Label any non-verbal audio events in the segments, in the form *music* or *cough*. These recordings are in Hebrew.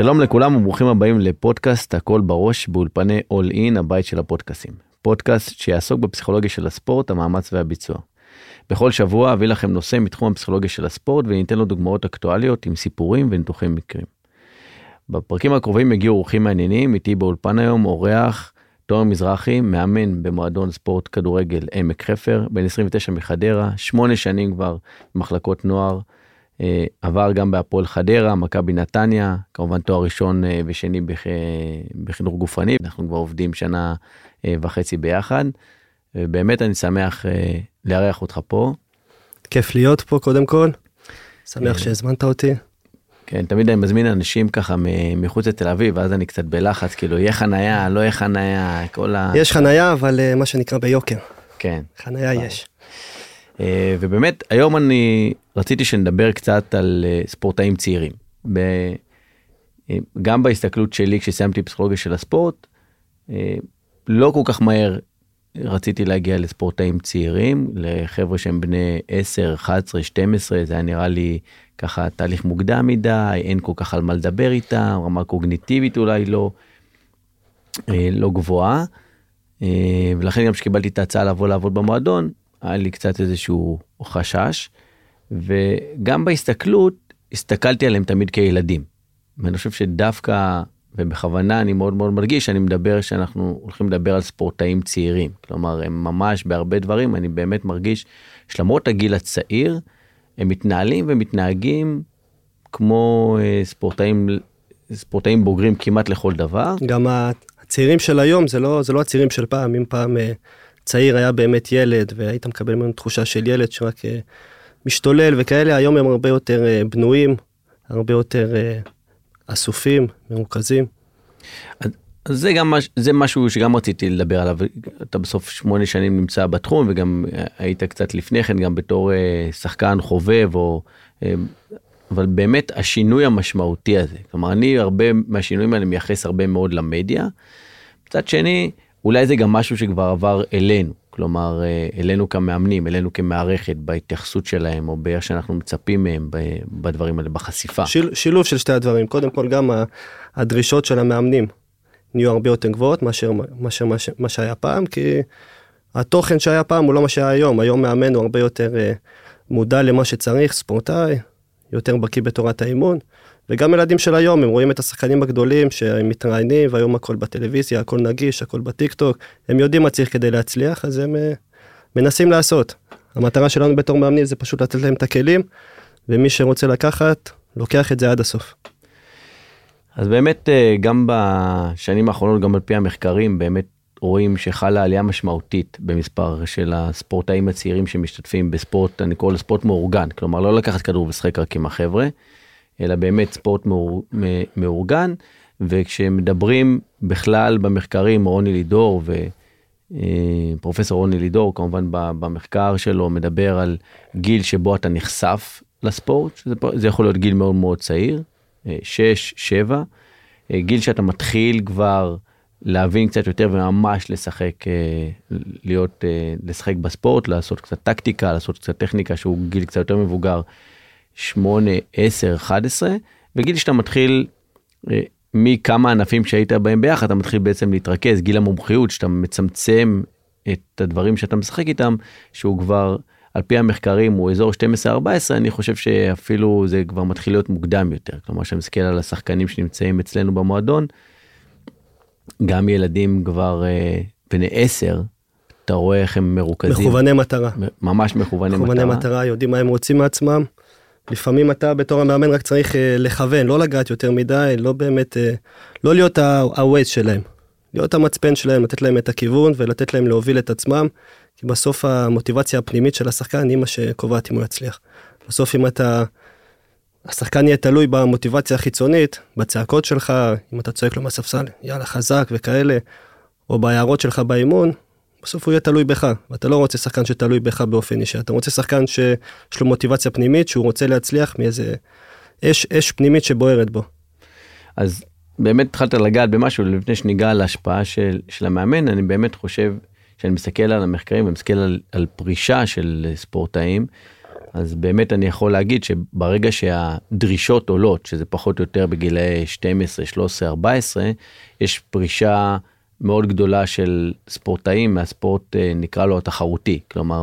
שלום לכולם וברוכים הבאים לפודקאסט הכל בראש באולפני אול אין הבית של הפודקאסים. פודקאסט שיעסוק בפסיכולוגיה של הספורט, המאמץ והביצוע. בכל שבוע אביא לכם נושא מתחום הפסיכולוגיה של הספורט וניתן לו דוגמאות אקטואליות עם סיפורים וניתוחי מקרים. בפרקים הקרובים יגיעו אורחים מעניינים, איתי באולפן היום אורח תומר מזרחי, מאמן במועדון ספורט כדורגל עמק חפר, בן 29 מחדרה, שמונה שנים כבר במחלקות נוער. אה, עבר גם בהפועל חדרה, מכבי נתניה, כמובן תואר ראשון אה, ושני בח... בחינוך גופני, אנחנו כבר עובדים שנה אה, וחצי ביחד. באמת אני שמח לארח אותך פה. כיף להיות פה קודם כל, שמח שהזמנת אותי. כן, תמיד אני מזמין אנשים ככה מחוץ לתל אביב, ואז אני קצת בלחץ, כאילו, יהיה חנייה, לא יהיה חנייה, כל ה... יש חנייה, אבל מה שנקרא ביוקר. כן. חנייה יש. אה, ובאמת היום אני רציתי שנדבר קצת על אה, ספורטאים צעירים. אה, גם בהסתכלות שלי כשסיימתי פסיכולוגיה של הספורט, לא כל כך מהר רציתי להגיע לספורטאים צעירים, לחבר'ה שהם בני 10, 11, 12, זה היה נראה לי ככה תהליך מוקדם מדי, אין כל כך על מה לדבר איתם, רמה קוגניטיבית אולי לא, לא גבוהה. ולכן גם כשקיבלתי את ההצעה לבוא לעבוד במועדון, היה לי קצת איזשהו חשש, וגם בהסתכלות, הסתכלתי עליהם תמיד כילדים. ואני חושב שדווקא, ובכוונה אני מאוד מאוד מרגיש, שאני מדבר שאנחנו הולכים לדבר על ספורטאים צעירים. כלומר, הם ממש בהרבה דברים, אני באמת מרגיש שלמרות הגיל הצעיר, הם מתנהלים ומתנהגים כמו אה, ספורטאים, ספורטאים בוגרים כמעט לכל דבר. גם הצעירים של היום זה לא, זה לא הצעירים של פעם, אם פעם... צעיר היה באמת ילד והיית מקבל ממנו תחושה של ילד שרק אה, משתולל וכאלה, היום הם הרבה יותר אה, בנויים, הרבה יותר אה, אסופים, מרוכזים. זה גם זה משהו שגם רציתי לדבר עליו אתה בסוף שמונה שנים נמצא בתחום וגם היית קצת לפני כן גם בתור שחקן חובב או אבל באמת השינוי המשמעותי הזה כלומר אני הרבה מהשינויים האלה מייחס הרבה מאוד למדיה. מצד שני אולי זה גם משהו שכבר עבר אלינו, כלומר אה, אלינו כמאמנים, אלינו כמערכת בהתייחסות שלהם או באיך שאנחנו מצפים מהם בדברים האלה, בחשיפה. שיל, שילוב של שתי הדברים, קודם כל גם הדרישות של המאמנים נהיו הרבה יותר גבוהות מאשר, מאשר מה, מה שהיה פעם, כי התוכן שהיה פעם הוא לא מה שהיה היום, היום מאמן הוא הרבה יותר אה, מודע למה שצריך, ספורטאי, יותר בקיא בתורת האימון. וגם ילדים של היום, הם רואים את השחקנים הגדולים שהם מתראיינים, והיום הכל בטלוויזיה, הכל נגיש, הכל בטיק טוק, הם יודעים מה צריך כדי להצליח, אז הם uh, מנסים לעשות. המטרה שלנו בתור מאמנים זה פשוט לתת להם את הכלים, ומי שרוצה לקחת, לוקח את זה עד הסוף. אז באמת אה, גם בשנים האחרונות, גם על פי המחקרים, באמת רואים שחלה עלייה משמעותית במספר של הספורטאים הצעירים שמשתתפים בספורט, אני קורא לספורט מאורגן, כלומר לא לקחת כדור ולשחק רק עם החבר'ה. אלא באמת ספורט מאור, מאורגן, וכשמדברים בכלל במחקרים, רוני לידור ופרופסור אה, רוני לידור כמובן במחקר שלו מדבר על גיל שבו אתה נחשף לספורט, זה יכול להיות גיל מאוד מאוד צעיר, 6, אה, 7, אה, גיל שאתה מתחיל כבר להבין קצת יותר וממש לשחק, להיות, לשחק בספורט, לעשות קצת טקטיקה, לעשות קצת טכניקה שהוא גיל קצת יותר מבוגר. 8, 10, 11, וגיל שאתה מתחיל אה, מכמה ענפים שהיית בהם ביחד, אתה מתחיל בעצם להתרכז, גיל המומחיות, שאתה מצמצם את הדברים שאתה משחק איתם, שהוא כבר, על פי המחקרים, הוא אזור 12-14, אני חושב שאפילו זה כבר מתחיל להיות מוקדם יותר. כלומר, כשאני מסתכל על השחקנים שנמצאים אצלנו במועדון, גם ילדים כבר אה, בני 10, אתה רואה איך הם מרוכזים. מכווני מטרה. ממש מכווני, מכווני מטרה. מכווני מטרה, יודעים מה הם רוצים מעצמם. לפעמים אתה בתור המאמן רק צריך אה, לכוון, לא לגעת יותר מדי, לא באמת, אה, לא להיות ה-Waze שלהם. להיות המצפן שלהם, לתת להם את הכיוון ולתת להם להוביל את עצמם, כי בסוף המוטיבציה הפנימית של השחקן היא מה שקובעת אם הוא יצליח. בסוף אם אתה, השחקן יהיה תלוי במוטיבציה החיצונית, בצעקות שלך, אם אתה צועק לו מהספסל, יאללה חזק וכאלה, או בהערות שלך באימון, בסוף הוא יהיה תלוי בך, ואתה לא רוצה שחקן שתלוי בך באופן אישי, אתה רוצה שחקן שיש לו מוטיבציה פנימית, שהוא רוצה להצליח מאיזה אש, אש פנימית שבוערת בו. אז באמת התחלת לגעת במשהו לפני שניגע על ההשפעה של, של המאמן, אני באמת חושב, כשאני מסתכל על המחקרים ומסתכל על, על פרישה של ספורטאים, אז באמת אני יכול להגיד שברגע שהדרישות עולות, שזה פחות או יותר בגילאי 12, 13, 14, יש פרישה מאוד גדולה של ספורטאים מהספורט, אה, נקרא לו התחרותי, כלומר,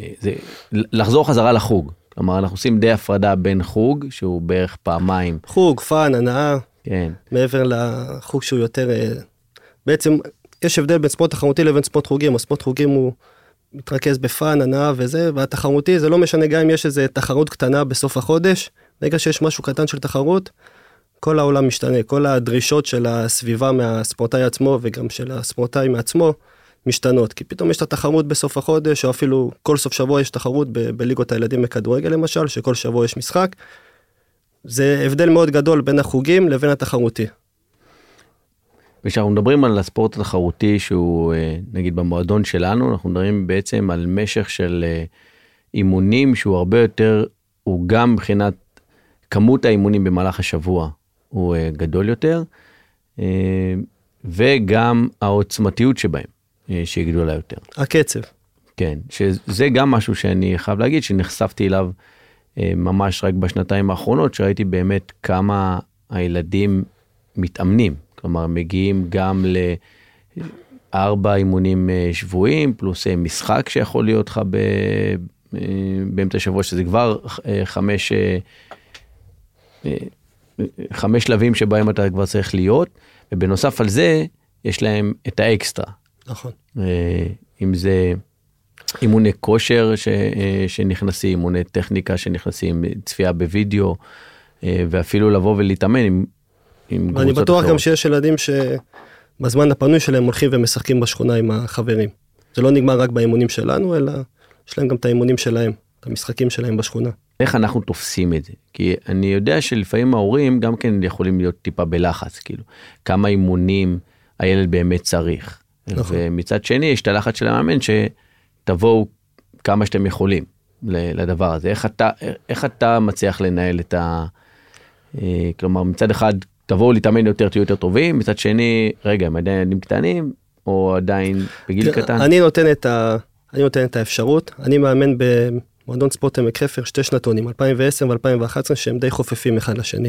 אה, זה, לחזור חזרה לחוג. כלומר, אנחנו עושים די הפרדה בין חוג, שהוא בערך פעמיים. חוג, fun, הנאה. כן. מעבר לחוג שהוא יותר... אה, בעצם יש הבדל בין ספורט תחרותי לבין ספורט חוגים, הספורט חוגים הוא מתרכז ב fun, הנאה וזה, והתחרותי זה לא משנה גם אם יש איזה תחרות קטנה בסוף החודש, ברגע שיש משהו קטן של תחרות, כל העולם משתנה, כל הדרישות של הסביבה מהספורטאי עצמו וגם של הספורטאי מעצמו משתנות, כי פתאום יש את התחרות בסוף החודש, או אפילו כל סוף שבוע יש תחרות בליגות הילדים בכדורגל למשל, שכל שבוע יש משחק. זה הבדל מאוד גדול בין החוגים לבין התחרותי. וכשאנחנו מדברים על הספורט התחרותי שהוא אה, נגיד במועדון שלנו אנחנו מדברים בעצם על משך של אה, אימונים שהוא הרבה יותר הוא גם מבחינת כמות האימונים במהלך השבוע הוא אה, גדול יותר וגם העוצמתיות שבהם שהיא גדולה יותר. הקצב. כן שזה גם משהו שאני חייב להגיד שנחשפתי אליו ממש רק בשנתיים האחרונות שראיתי באמת כמה הילדים מתאמנים כלומר מגיעים גם לארבע אימונים אה, שבויים פלוס משחק שיכול להיות לך ב... באמצע השבוע שזה כבר חמש חמש שלבים שבהם אתה כבר צריך להיות ובנוסף על זה יש להם את האקסטרה. נכון. אם זה אימוני כושר ש, שנכנסים, אימוני טכניקה שנכנסים, צפייה בווידאו ואפילו לבוא ולהתאמן עם עם קבוצות אני בטוח אחרות. גם שיש ילדים שבזמן הפנוי שלהם הולכים ומשחקים בשכונה עם החברים. זה לא נגמר רק באימונים שלנו, אלא יש להם גם את האימונים שלהם, את המשחקים שלהם בשכונה. איך אנחנו תופסים את זה? כי אני יודע שלפעמים ההורים גם כן יכולים להיות טיפה בלחץ, כאילו, כמה אימונים הילד באמת צריך. נכון. ומצד שני יש את הלחץ של המאמן שתבואו כמה שאתם יכולים לדבר הזה. איך אתה, איך אתה מצליח לנהל את ה... אה, כלומר מצד אחד תבואו להתאמן יותר, תהיו יותר טובים, מצד שני, רגע, הם עדיין ילדים קטנים, או עדיין בגיל קטן? אני נותן את, ה... אני נותן את האפשרות, אני מאמן במועדון ספורט עמק חפר שתי שנתונים, 2010 ו-2011, שהם די חופפים אחד לשני.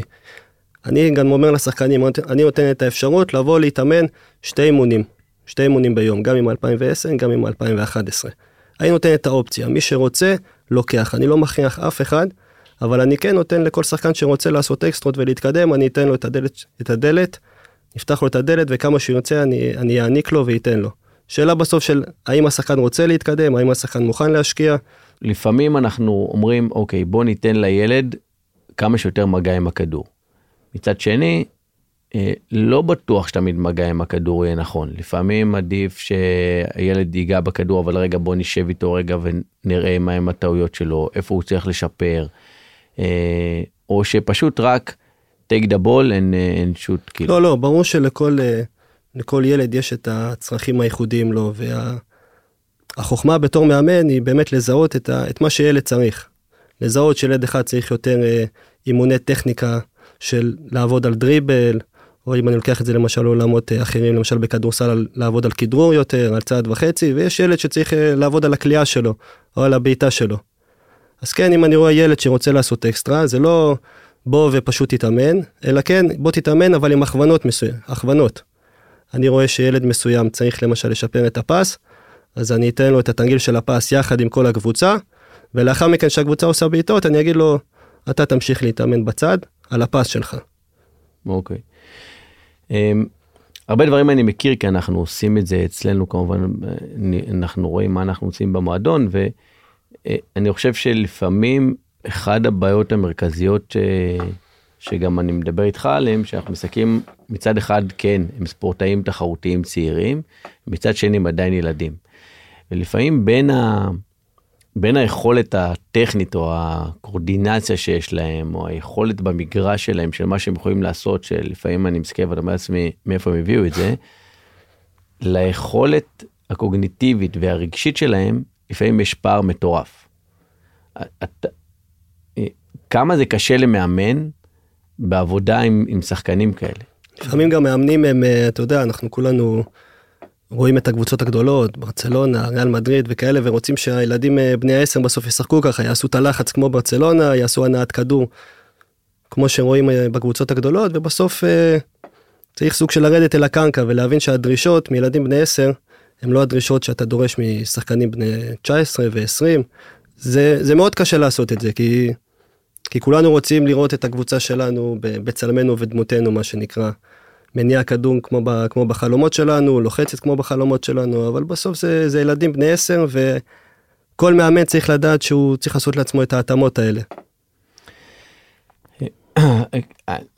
אני גם אומר לשחקנים, אני נותן את האפשרות לבוא להתאמן שתי אימונים, שתי אימונים ביום, גם עם 2010, גם עם 2011. אני נותן את האופציה, מי שרוצה, לוקח, אני לא מכריח אף אחד. אבל אני כן נותן לכל שחקן שרוצה לעשות אקסטרות ולהתקדם, אני אתן לו את הדלת, את הדלת, נפתח לו את הדלת וכמה שהוא ירצה אני, אני אעניק לו ואתן לו. שאלה בסוף של האם השחקן רוצה להתקדם, האם השחקן מוכן להשקיע. לפעמים אנחנו אומרים, אוקיי, בוא ניתן לילד כמה שיותר מגע עם הכדור. מצד שני, אה, לא בטוח שתמיד מגע עם הכדור יהיה נכון. לפעמים עדיף שהילד ייגע בכדור, אבל רגע בוא נשב איתו רגע ונראה מהם הטעויות שלו, איפה הוא צריך לשפר. אה, או שפשוט רק take the ball and, uh, and shoot כאילו. לא לא ברור שלכל לכל ילד יש את הצרכים הייחודיים לו והחוכמה וה... בתור מאמן היא באמת לזהות את, ה, את מה שילד צריך. לזהות שילד אחד צריך יותר uh, אימוני טכניקה של לעבוד על דריבל או אם אני לוקח את זה למשל לעולמות אחרים למשל בכדורסל לעבוד על כדרור יותר על צעד וחצי ויש ילד שצריך לעבוד על הקליעה שלו או על הבעיטה שלו. אז כן, אם אני רואה ילד שרוצה לעשות אקסטרה, זה לא בוא ופשוט תתאמן, אלא כן, בוא תתאמן אבל עם הכוונות מסוימת, הכוונות. אני רואה שילד מסוים צריך למשל לשפר את הפס, אז אני אתן לו את התנגיל של הפס יחד עם כל הקבוצה, ולאחר מכן שהקבוצה עושה בעיטות, אני אגיד לו, אתה תמשיך להתאמן בצד, על הפס שלך. אוקיי. Okay. Um, הרבה דברים אני מכיר כי אנחנו עושים את זה אצלנו כמובן, אנחנו רואים מה אנחנו עושים במועדון, ו... אה, אני חושב שלפעמים אחד הבעיות המרכזיות ש... שגם אני מדבר איתך עליהם, שאנחנו מסתכלים מצד אחד כן הם ספורטאים תחרותיים צעירים, מצד שני הם עדיין ילדים. ולפעמים בין, ה... בין היכולת הטכנית או הקורדינציה שיש להם, או היכולת במגרש שלהם של מה שהם יכולים לעשות, שלפעמים אני מסתכל ואני אומר לעצמי מאיפה הם הביאו את זה, ליכולת הקוגניטיבית והרגשית שלהם לפעמים יש פער מטורף. את, כמה זה קשה למאמן בעבודה עם, עם שחקנים כאלה. לפעמים גם מאמנים הם, אה, אתה יודע, אנחנו כולנו רואים את הקבוצות הגדולות, ברצלונה, ריאל מדריד וכאלה, ורוצים שהילדים אה, בני העשר בסוף ישחקו ככה, יעשו את הלחץ כמו ברצלונה, יעשו הנעת כדור, כמו שרואים אה, בקבוצות הגדולות, ובסוף אה, צריך סוג של לרדת אל הקרקע ולהבין שהדרישות מילדים בני עשר, הם לא הדרישות שאתה דורש משחקנים בני 19 ו-20. זה, זה מאוד קשה לעשות את זה, כי, כי כולנו רוצים לראות את הקבוצה שלנו בצלמנו ודמותנו, מה שנקרא. מניע כדור כמו, ב, כמו בחלומות שלנו, לוחצת כמו בחלומות שלנו, אבל בסוף זה, זה ילדים בני עשר, וכל מאמן צריך לדעת שהוא צריך לעשות לעצמו את ההתאמות האלה.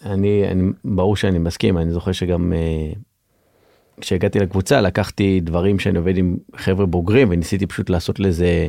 אני, אני, ברור שאני מסכים, אני זוכר שגם uh, כשהגעתי לקבוצה לקחתי דברים שאני עובד עם חבר'ה בוגרים וניסיתי פשוט לעשות לזה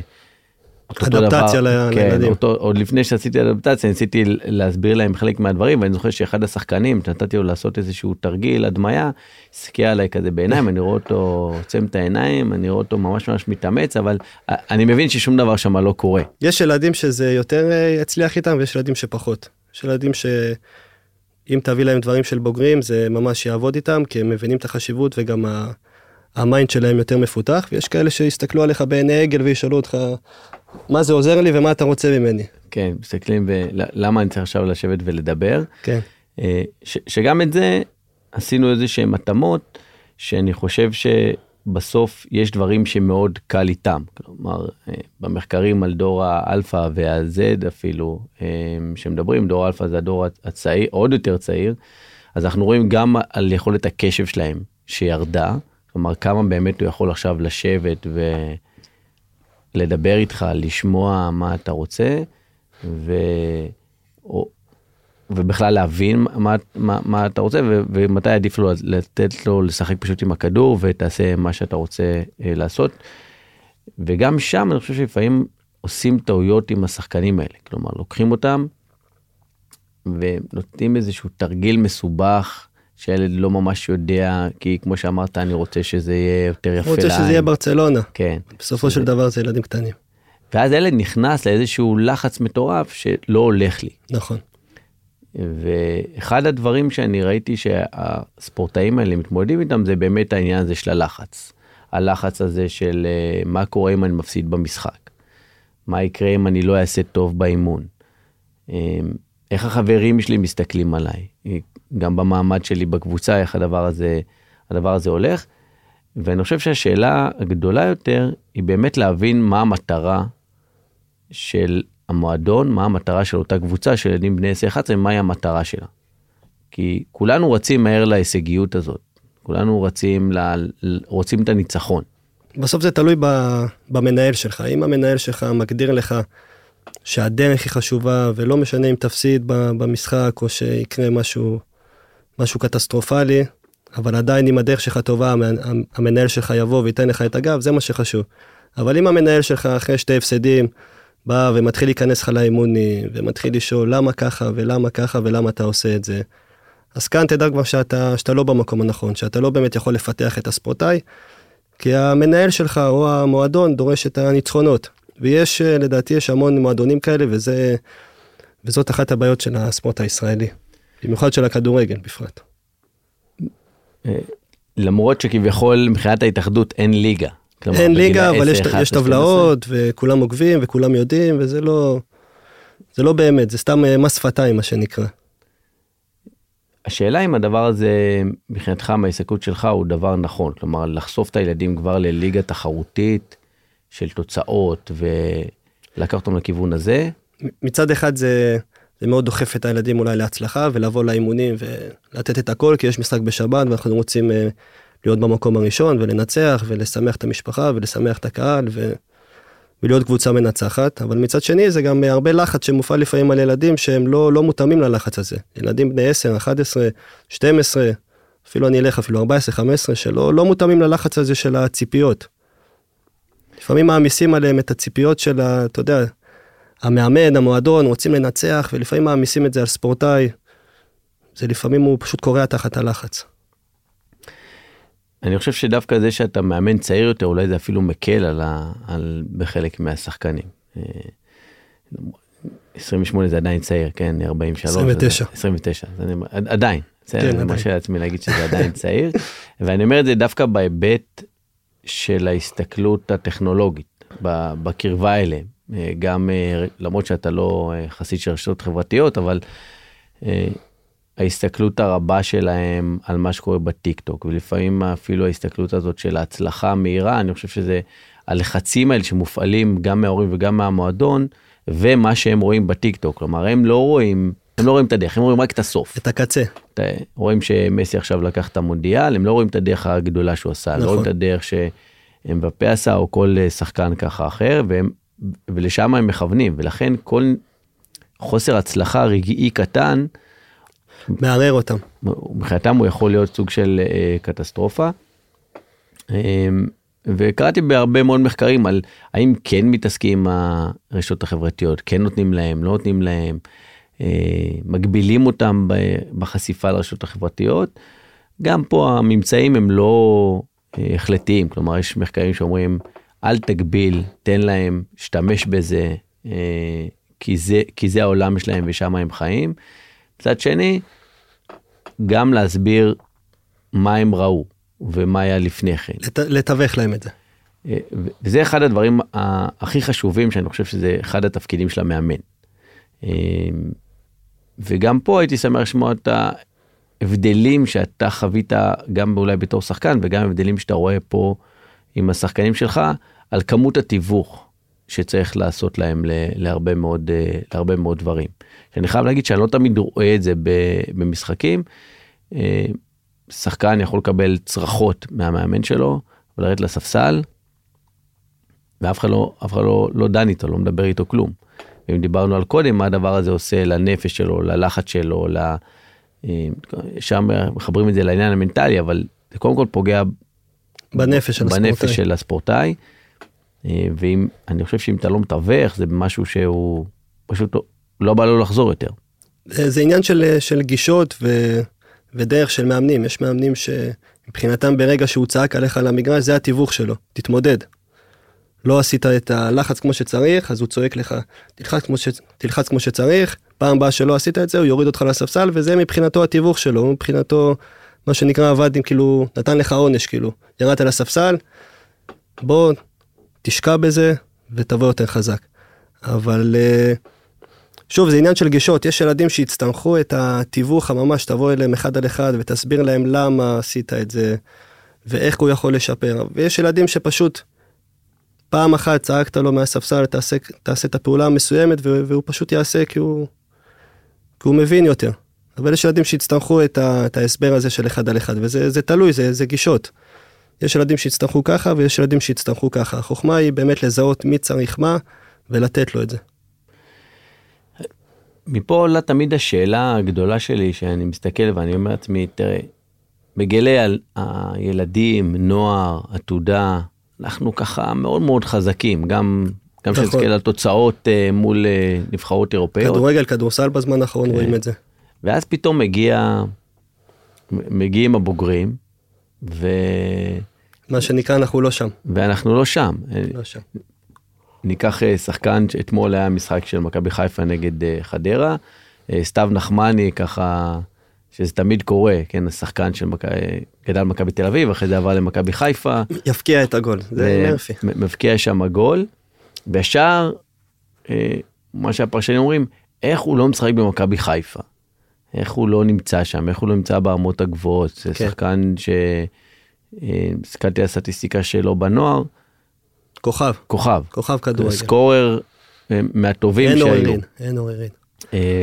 אדפטציה דבר, לילדים. כן, אותו, עוד לפני שעשיתי אדפטציה ניסיתי להסביר להם חלק מהדברים ואני זוכר שאחד השחקנים נתתי לו לעשות איזשהו תרגיל הדמיה הסתכל עליי כזה בעיניים אני רואה אותו עוצם את העיניים אני רואה אותו ממש ממש מתאמץ אבל אני מבין ששום דבר שם לא קורה. יש ילדים שזה יותר אה, יצליח איתם ויש ילדים שפחות. יש ילדים שאם תביא להם דברים של בוגרים זה ממש יעבוד איתם כי הם מבינים את החשיבות וגם ה... ה mind שלהם יותר מפותח ויש כאלה שיסתכלו עליך בעיני עגל וישאלו אותך מה זה עוזר לי ומה אתה רוצה ממני. כן, מסתכלים ולמה אני צריך עכשיו לשבת ולדבר. כן. אה, ש, שגם את זה עשינו איזה שהם התאמות שאני חושב שבסוף יש דברים שמאוד קל איתם. כלומר, אה, במחקרים על דור האלפא וה Z אפילו, אה, שמדברים, דור האלפא זה הדור הצעיר, עוד יותר צעיר, אז אנחנו רואים גם על יכולת הקשב שלהם שירדה, כלומר כמה באמת הוא יכול עכשיו לשבת ו... לדבר איתך, לשמוע מה אתה רוצה, ו... או... ובכלל להבין מה, מה, מה אתה רוצה ו, ומתי עדיף לו לתת לו לשחק פשוט עם הכדור ותעשה מה שאתה רוצה אה, לעשות. וגם שם אני חושב שלפעמים עושים טעויות עם השחקנים האלה, כלומר לוקחים אותם ונותנים איזשהו תרגיל מסובך שילד לא ממש יודע, כי כמו שאמרת, אני רוצה שזה יהיה יותר יפה לעין. רוצה שזה יהיה ברצלונה. כן. בסופו של דבר זה ילדים קטנים. ואז ילד נכנס לאיזשהו לחץ מטורף שלא הולך לי. נכון. ואחד הדברים שאני ראיתי שהספורטאים האלה מתמודדים איתם זה באמת העניין הזה של הלחץ. הלחץ הזה של אה, מה קורה אם אני מפסיד במשחק. מה יקרה אם אני לא אעשה טוב באימון. אה, איך החברים שלי מסתכלים עליי. גם במעמד שלי בקבוצה, איך הדבר הזה, הדבר הזה הולך. ואני חושב שהשאלה הגדולה יותר היא באמת להבין מה המטרה של המועדון, מה המטרה של אותה קבוצה של ילדים בני 10-11, מהי המטרה שלה. כי כולנו רצים מהר להישגיות הזאת, כולנו רצים, לה, רוצים את הניצחון. בסוף זה תלוי במנהל שלך, אם המנהל שלך מגדיר לך שהדרך היא חשובה ולא משנה אם תפסיד במשחק או שיקרה משהו משהו קטסטרופלי, אבל עדיין אם הדרך שלך טובה, המנהל שלך יבוא וייתן לך את הגב, זה מה שחשוב. אבל אם המנהל שלך אחרי שתי הפסדים, בא ומתחיל להיכנס לך לאימונים, ומתחיל לשאול למה ככה ולמה ככה ולמה אתה עושה את זה, אז כאן תדע כבר שאתה, שאתה לא במקום הנכון, שאתה לא באמת יכול לפתח את הספורטאי, כי המנהל שלך או המועדון דורש את הניצחונות. ויש, לדעתי, יש המון מועדונים כאלה, וזה, וזאת אחת הבעיות של הספורט הישראלי. במיוחד של הכדורגל בפרט. אה, למרות שכביכול מבחינת ההתאחדות אין ליגה. כלומר, אין ליגה, אבל יש, יש טבלאות וכולם עוקבים וכולם יודעים וזה לא, זה לא באמת, זה סתם אה, מס שפתיים מה שנקרא. השאלה אם הדבר הזה מבחינתך מההסתכלות שלך הוא דבר נכון, כלומר לחשוף את הילדים כבר לליגה תחרותית של תוצאות ולקח אותם לכיוון הזה. מצד אחד זה זה מאוד דוחף את הילדים אולי להצלחה ולבוא לאימונים ולתת את הכל כי יש משחק בשבת ואנחנו רוצים uh, להיות במקום הראשון ולנצח ולשמח את המשפחה ולשמח את הקהל ו... ולהיות קבוצה מנצחת אבל מצד שני זה גם הרבה לחץ שמופעל לפעמים על ילדים שהם לא לא מותאמים ללחץ הזה ילדים בני 10 11 12 אפילו אני אלך אפילו 14 15 שלא לא מותאמים ללחץ הזה של הציפיות. לפעמים מעמיסים עליהם את הציפיות של ה... אתה יודע המאמן, המועדון, רוצים לנצח, ולפעמים מעמיסים את זה על ספורטאי. זה לפעמים הוא פשוט קורע תחת הלחץ. אני חושב שדווקא זה שאתה מאמן צעיר יותר, אולי זה אפילו מקל על, ה, על בחלק מהשחקנים. 28 זה עדיין צעיר, כן, 43. 29. 29, זה אני, עדיין. כן, אני מרשה לעצמי להגיד שזה עדיין *laughs* צעיר. ואני אומר את זה דווקא בהיבט של ההסתכלות הטכנולוגית בקרבה אליהם. אה, גם אה, למרות שאתה לא אה, חסיד של רשתות חברתיות, אבל ההסתכלות הרבה שלהם על מה שקורה בטיק טוק, ולפעמים אפילו ההסתכלות הזאת של ההצלחה המהירה, אני חושב שזה הלחצים האלה שמופעלים גם מההורים וגם מהמועדון, ומה שהם רואים בטיק טוק, כלומר הם לא רואים, הם לא רואים את הדרך, הם רואים רק את הסוף. את הקצה. את, רואים שמסי עכשיו לקח את המונדיאל, הם לא רואים את הדרך הגדולה שהוא עשה, נכון. לא רואים את הדרך שאמבפה עשה או כל שחקן ככה אחר, והם, ולשם הם מכוונים, ולכן כל חוסר הצלחה רגעי קטן, מערער אותם. מבחינתם הוא יכול להיות סוג של אה, קטסטרופה. אה, וקראתי בהרבה מאוד מחקרים על האם כן מתעסקים עם הרשתות החברתיות, כן נותנים להם, לא נותנים להם, אה, מגבילים אותם בחשיפה לרשתות החברתיות. גם פה הממצאים הם לא אה, החלטיים, כלומר יש מחקרים שאומרים אל תגביל, תן להם, שתמש בזה, אה, כי זה, כי זה העולם שלהם ושם הם חיים. מצד שני, גם להסביר מה הם ראו ומה היה לפני כן. לת, לתווך להם את זה. אה, וזה אחד הדברים הכי חשובים שאני חושב שזה אחד התפקידים של המאמן. אה, וגם פה הייתי שמח לשמוע את ההבדלים שאתה חווית גם אולי בתור שחקן וגם הבדלים שאתה רואה פה עם השחקנים שלך על כמות התיווך שצריך לעשות להם להרבה מאוד, אה, להרבה מאוד דברים. שאני חייב להגיד שאני לא תמיד רואה את זה במשחקים. אה, שחקן יכול לקבל צרחות מהמאמן שלו ולרדת לספסל, ואף אחד לא, אף אחד לא, לא דן איתו, לא מדבר איתו כלום. ואם דיברנו על קודם, מה הדבר הזה עושה לנפש שלו, ללחץ שלו, ל... אה, שם מחברים את זה לעניין המנטלי, אבל זה קודם כל פוגע בנפש של בנפש הספורטאי. של הספורטאי. אה, ואם, אני חושב שאם אתה לא מתווך, זה משהו שהוא פשוט לא, לא בא לו לחזור יותר. זה עניין של, של גישות ו, ודרך של מאמנים. יש מאמנים שמבחינתם ברגע שהוא צעק עליך על המגרש, זה התיווך שלו, תתמודד. לא עשית את הלחץ כמו שצריך, אז הוא צועק לך, תלחץ כמו, ש... תלחץ כמו שצריך, פעם הבאה שלא עשית את זה, הוא יוריד אותך לספסל, וזה מבחינתו התיווך שלו, מבחינתו, מה שנקרא עבד עם כאילו, נתן לך עונש כאילו, ירדת לספסל, בוא תשקע בזה ותבוא יותר חזק. אבל אה, שוב, זה עניין של גישות, יש ילדים שיצטרכו את התיווך הממש, תבוא אליהם אחד על אחד ותסביר להם למה עשית את זה, ואיך הוא יכול לשפר, ויש ילדים שפשוט פעם אחת צעקת לו מהספסל, תעשה, תעשה את הפעולה המסוימת, והוא פשוט יעשה כי הוא, כי הוא מבין יותר. אבל יש ילדים שיצטרכו את, ה, את ההסבר הזה של אחד על אחד, וזה תלוי, זה, זה גישות. יש ילדים שיצטרכו ככה ויש ילדים שיצטרכו ככה. החוכמה היא באמת לזהות מי צריך מה ולתת לו את זה. מפה עולה תמיד השאלה הגדולה שלי שאני מסתכל ואני אומר לעצמי, תראה, בגלי הילדים, נוער, עתודה, אנחנו ככה מאוד מאוד חזקים, גם גם נכון. כשנסתכל על תוצאות uh, מול uh, נבחרות אירופאיות. כדורגל, כדורסל בזמן האחרון כן. רואים את זה. ואז פתאום מגיע, מגיעים הבוגרים, ו... מה שנקרא אנחנו לא שם. ואנחנו לא שם. לא שם. ניקח uh, שחקן שאתמול היה משחק של מכבי חיפה נגד uh, חדרה, uh, סתיו נחמני ככה שזה תמיד קורה, כן, השחקן של מכבי, גדל מכבי תל אביב, אחרי זה עבר למכבי חיפה. יפקיע את הגול, זה מרפי. מבקיע שם גול, וישר, אה, מה שהפרשנים אומרים, איך הוא לא משחק במכבי חיפה? איך הוא לא נמצא שם, איך הוא לא נמצא ברמות הגבוהות? זה כן. שחקן ש... אה, הסתכלתי על הסטטיסטיקה שלו בנוער. כוכב. כוכב. כוכב כדורגל. סקורר אה, מהטובים אין שהיו. אין עוררין, אין עוררין.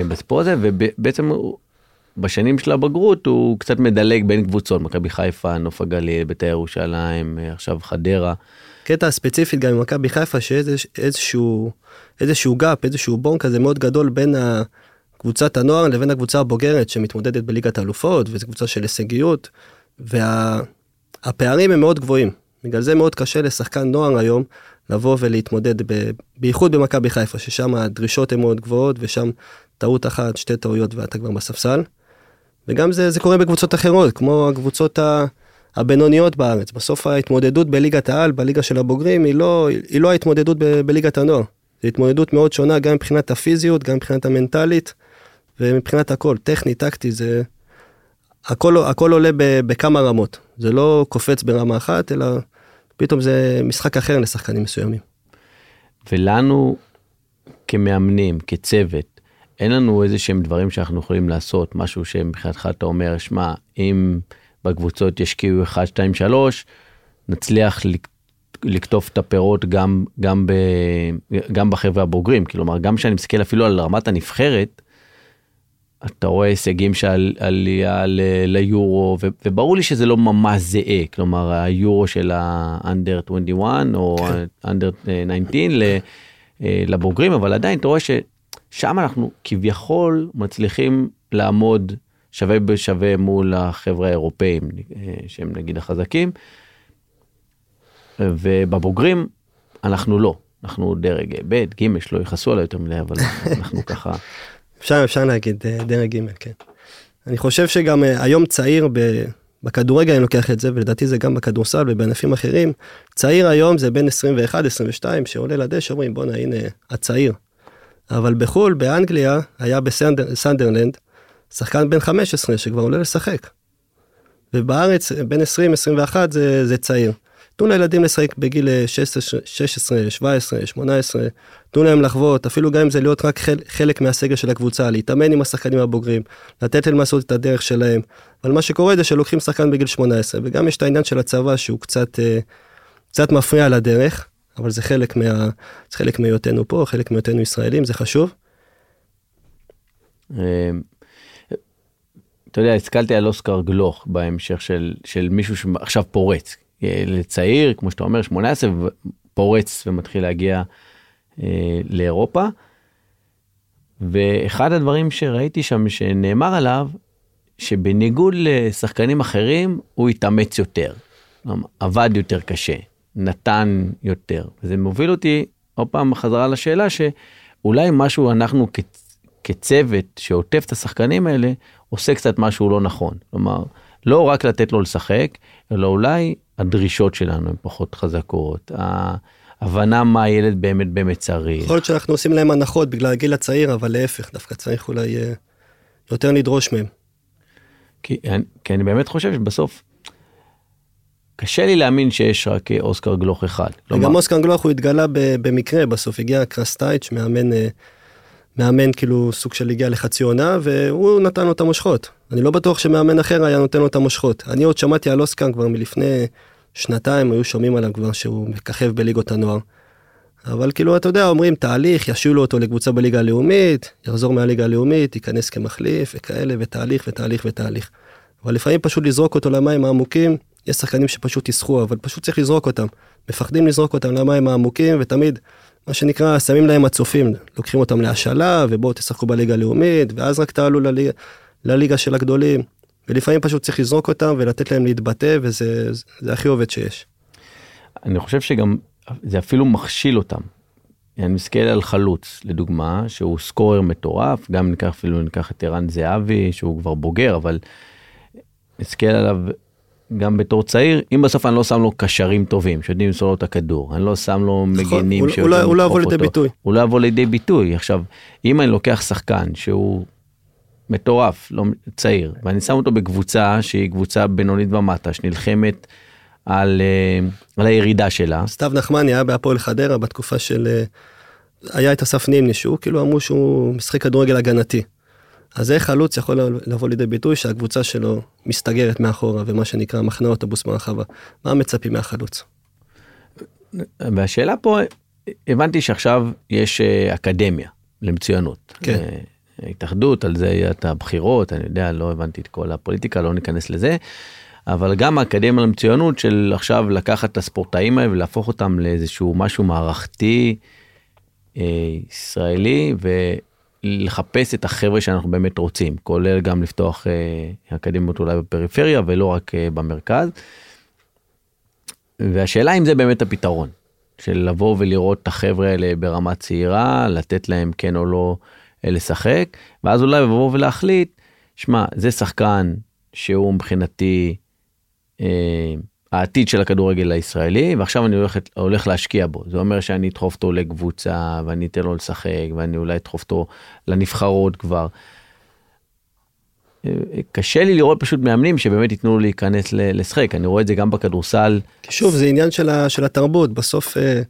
בסיפור הזה, ובעצם בשנים של הבגרות הוא קצת מדלג בין קבוצות, מכבי חיפה, נוף הגליל, בית"ר ירושלים, עכשיו חדרה. קטע ספציפית גם עם מכבי חיפה שיש איזשהו איזשהו גאפ איזשהו בון כזה מאוד גדול בין קבוצת הנוער לבין הקבוצה הבוגרת שמתמודדת בליגת האלופות וזו קבוצה של הישגיות והפערים וה, הם מאוד גבוהים בגלל זה מאוד קשה לשחקן נוער היום לבוא ולהתמודד ב, בייחוד במכבי חיפה ששם הדרישות הן מאוד גבוהות ושם טעות אחת שתי טעויות ואתה כבר בספסל. וגם זה, זה קורה בקבוצות אחרות, כמו הקבוצות הבינוניות בארץ. בסוף ההתמודדות בליגת העל, בליגה של הבוגרים, היא לא, היא לא ההתמודדות ב, בליגת הנוער. זו התמודדות מאוד שונה גם מבחינת הפיזיות, גם מבחינת המנטלית, ומבחינת הכל, טכני, טקטי, זה... הכל, הכל עולה ב, בכמה רמות. זה לא קופץ ברמה אחת, אלא פתאום זה משחק אחר לשחקנים מסוימים. ולנו כמאמנים, כצוות, אין לנו איזה שהם דברים שאנחנו יכולים לעשות, משהו שמבחינתך אתה אומר, שמע, אם בקבוצות ישקיעו 1, 2, 3, נצליח לקטוף את הפירות גם, גם, גם בחבר'ה הבוגרים. כלומר, גם כשאני מסתכל אפילו על רמת הנבחרת, אתה רואה הישגים של עלייה ליורו, וברור לי שזה לא ממש זהה, כלומר היורו של ה-under 21 או under 19 לבוגרים, אבל עדיין אתה רואה ששם אנחנו כביכול מצליחים לעמוד שווה בשווה מול החבר'ה האירופאים, שהם נגיד החזקים, ובבוגרים אנחנו לא, אנחנו דרג ב', ג', שלא יכעסו עליי יותר מדי, אבל אנחנו *laughs* ככה. אפשר, אפשר להגיד אה, דרג ג', כן. אני חושב שגם אה, היום צעיר ב... בכדורגל אני לוקח את זה ולדעתי זה גם בכדורסל ובענפים אחרים צעיר היום זה בין 21 22 שעולה לדשא אומרים בואנה הנה הצעיר. אבל בחול באנגליה היה בסנדרלנד שחקן בן 15 שכבר עולה לשחק. ובארץ בין 20 21 זה, זה צעיר. תנו לילדים לשחק בגיל 16, 16, 17, 18, תנו להם לחוות, אפילו גם אם זה להיות רק חל, חלק מהסגל של הקבוצה, להתאמן עם השחקנים הבוגרים, לתת להם לעשות את הדרך שלהם. אבל מה שקורה זה שלוקחים שחקן בגיל 18, וגם יש את העניין של הצבא שהוא קצת, אה, קצת מפריע לדרך, אבל זה חלק, מה, זה חלק מהיותנו פה, חלק מהיותנו ישראלים, זה חשוב. אמ, אתה יודע, הסתכלתי על אוסקר גלוך בהמשך של, של מישהו שעכשיו פורץ, לצעיר, כמו שאתה אומר, 18, פורץ ומתחיל להגיע אה, לאירופה. ואחד הדברים שראיתי שם שנאמר עליו, שבניגוד לשחקנים אחרים, הוא התאמץ יותר, עבד יותר קשה, נתן יותר. וזה מוביל אותי עוד פעם חזרה לשאלה שאולי משהו אנחנו כ, כצוות שעוטף את השחקנים האלה, עושה קצת משהו לא נכון. כלומר, לא רק לתת לו לשחק, אלא אולי הדרישות שלנו הן פחות חזקות, ההבנה מה הילד באמת באמת צריך. יכול להיות שאנחנו עושים להם הנחות בגלל הגיל הצעיר, אבל להפך, דווקא צריך אולי אה, יותר לדרוש מהם. כי, כי אני באמת חושב שבסוף, קשה לי להאמין שיש רק אוסקר גלוך אחד. וגם אוסקר גלוך הוא התגלה במקרה, בסוף הגיע קרסטייץ', מאמן, אה, מאמן כאילו סוג של הגיע לחצי עונה, והוא נתן לו את המושכות. אני לא בטוח שמאמן אחר היה נותן לו את המושכות. אני עוד שמעתי על אוסקר כבר מלפני שנתיים היו שומעים עליו כבר שהוא מככב בליגות הנוער. אבל כאילו אתה יודע אומרים תהליך ישילו אותו לקבוצה בליגה הלאומית יחזור מהליגה הלאומית ייכנס כמחליף וכאלה ותהליך ותהליך ותהליך. אבל לפעמים פשוט לזרוק אותו למים העמוקים יש שחקנים שפשוט יסחו אבל פשוט צריך לזרוק אותם מפחדים לזרוק אותם למים העמוקים ותמיד מה שנקרא שמים להם הצופים לוקחים אותם להשאלה ובואו תשחקו בליגה הלאומית ואז רק תעלו לליגה, לליגה של הגדולים ולפעמים פשוט צריך לזרוק אותם ולתת להם להתבטא וזה זה הכי עובד שיש. אני חושב שגם זה אפילו מכשיל אותם. אני מסתכל על חלוץ לדוגמה שהוא סקורר מטורף גם ניקח אפילו ניקח את ערן זהבי שהוא כבר בוגר אבל. נסתכל עליו גם בתור צעיר אם בסוף אני לא שם לו קשרים טובים שיודעים למסור לו את הכדור אני לא שם לו נכון, מגנים הוא, לא- הוא לא יבוא לידי ביטוי הוא לא יבוא לידי ביטוי עכשיו אם אני לוקח שחקן שהוא מטורף, לא, צעיר, ואני שם אותו בקבוצה שהיא קבוצה בינונית ומטה, שנלחמת על, אה, על הירידה שלה. סתיו נחמני היה בהפועל חדרה בתקופה של... אה, היה את אסף נימני שהוא כאילו אמרו שהוא משחק כדורגל הגנתי. אז איך חלוץ יכול לבוא לידי ביטוי שהקבוצה שלו מסתגרת מאחורה ומה שנקרא מחנה אוטובוס ברחבה. מה מצפים מהחלוץ? והשאלה פה הבנתי שעכשיו יש אה, אקדמיה למצוינות. כן. ההתאחדות, על זה היה את הבחירות, אני יודע, לא הבנתי את כל הפוליטיקה, לא ניכנס לזה. אבל גם האקדמיה למצוינות של עכשיו לקחת את הספורטאים האלה ולהפוך אותם לאיזשהו משהו מערכתי אה, ישראלי ולחפש את החבר'ה שאנחנו באמת רוצים, כולל גם לפתוח אה, אקדמיות אולי בפריפריה ולא רק אה, במרכז. והשאלה אם זה באמת הפתרון, של לבוא ולראות את החבר'ה האלה ברמה צעירה, לתת להם כן או לא לשחק, ואז אולי לבוא ולהחליט, שמע, זה שחקן שהוא מבחינתי אה, העתיד של הכדורגל הישראלי, ועכשיו אני הולך, הולך להשקיע בו. זה אומר שאני אדחוף אותו לקבוצה, ואני אתן לו לשחק, ואני אולי אדחוף אותו לנבחרות כבר. קשה לי לראות פשוט מאמנים שבאמת ייתנו להיכנס לשחק, אני רואה את זה גם בכדורסל. שוב, זה עניין של, ה, של התרבות, בסוף אה,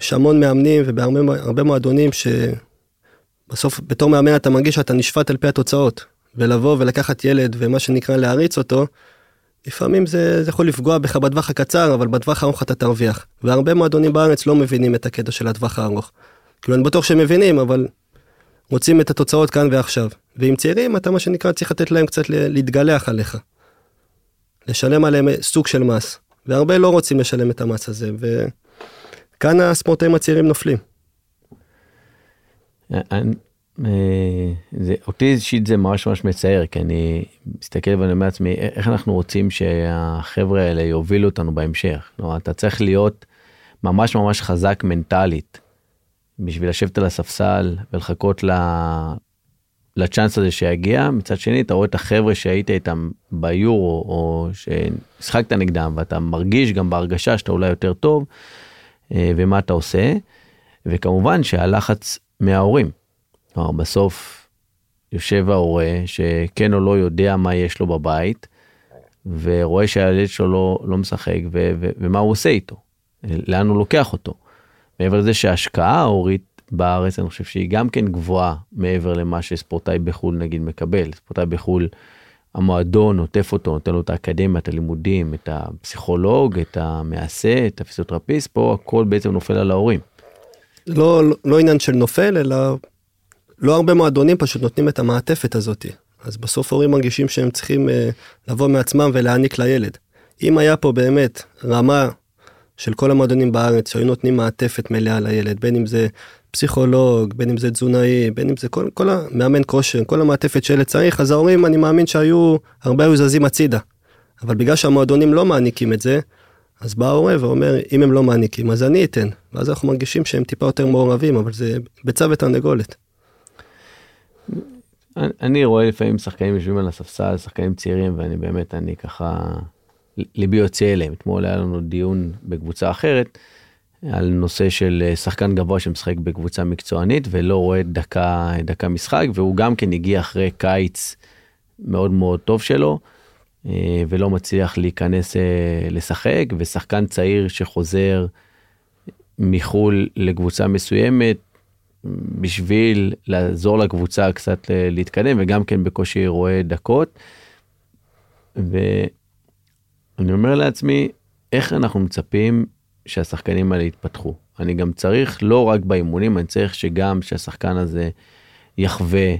יש המון מאמנים ובהרבה מועדונים שבסוף בתור מאמן אתה מרגיש שאתה נשפט על פי התוצאות, ולבוא ולקחת ילד ומה שנקרא להריץ אותו, לפעמים זה, זה יכול לפגוע בך בטווח הקצר, אבל בטווח הארוך אתה תרוויח. והרבה מועדונים בארץ לא מבינים את הקטע של הטווח הארוך. כאילו אני בטוח שהם מבינים, אבל רוצים את התוצאות כאן ועכשיו. ועם צעירים אתה מה שנקרא צריך לתת להם קצת להתגלח עליך. לשלם עליהם סוג של מס. והרבה לא רוצים לשלם את המס הזה, וכאן הספורטאים הצעירים נופלים. אה, זה, אותי אישית זה ממש ממש מצער, כי אני מסתכל ואני אומר לעצמי, איך אנחנו רוצים שהחבר'ה האלה יובילו אותנו בהמשך? לא, אתה צריך להיות ממש ממש חזק מנטלית, בשביל לשבת על הספסל ולחכות ל... לצ'אנס הזה שיגיע. מצד שני, אתה רואה את החבר'ה שהיית איתם ביורו, או ששחקת נגדם, ואתה מרגיש גם בהרגשה שאתה אולי יותר טוב, אה, ומה אתה עושה. וכמובן שהלחץ מההורים. כלומר, בסוף יושב ההורה שכן או לא יודע מה יש לו בבית, ורואה שהילד שלו לא, לא משחק, ו- ו- ומה הוא עושה איתו, לאן הוא לוקח אותו. מעבר לזה שההשקעה ההורית בארץ, אני חושב שהיא גם כן גבוהה מעבר למה שספורטאי בחו"ל נגיד מקבל. ספורטאי בחו"ל, המועדון עוטף אותו, נותן לו את האקדמיה, את הלימודים, את הפסיכולוג, את המעשה, את הפיזיותרפיסט, פה הכל בעצם נופל על ההורים. לא, לא, לא עניין של נופל, אלא לא הרבה מועדונים פשוט נותנים את המעטפת הזאת. אז בסוף הורים מרגישים שהם צריכים אה, לבוא מעצמם ולהעניק לילד. אם היה פה באמת רמה של כל המועדונים בארץ שהיו נותנים מעטפת מלאה לילד, בין אם זה פסיכולוג, בין אם זה תזונאי, בין אם זה כל, כל המאמן כושר, כל המעטפת שילד צריך, אז ההורים אני מאמין שהיו, הרבה היו זזים הצידה. אבל בגלל שהמועדונים לא מעניקים את זה, אז בא ההורה ואומר, אם הם לא מעניקים, אז אני אתן. ואז אנחנו מרגישים שהם טיפה יותר מעורבים, אבל זה ביצה ותרנגולת. אני רואה לפעמים שחקנים יושבים על הספסל, שחקנים צעירים, ואני באמת, אני ככה, ליבי יוצא אליהם. אתמול היה לנו דיון בקבוצה אחרת, על נושא של אה, שחקן גבוה שמשחק בקבוצה מקצוענית ולא רואה דקה, דקה משחק, והוא גם כן הגיע אחרי קיץ מאוד מאוד טוב שלו, אה, ולא מצליח להיכנס אה, לשחק, ושחקן צעיר שחוזר מחו"ל לקבוצה מסוימת, בשביל לעזור לקבוצה קצת להתקדם וגם כן בקושי רואה דקות. ואני אומר לעצמי איך אנחנו מצפים שהשחקנים האלה יתפתחו. אני גם צריך לא רק באימונים אני צריך שגם שהשחקן הזה יחווה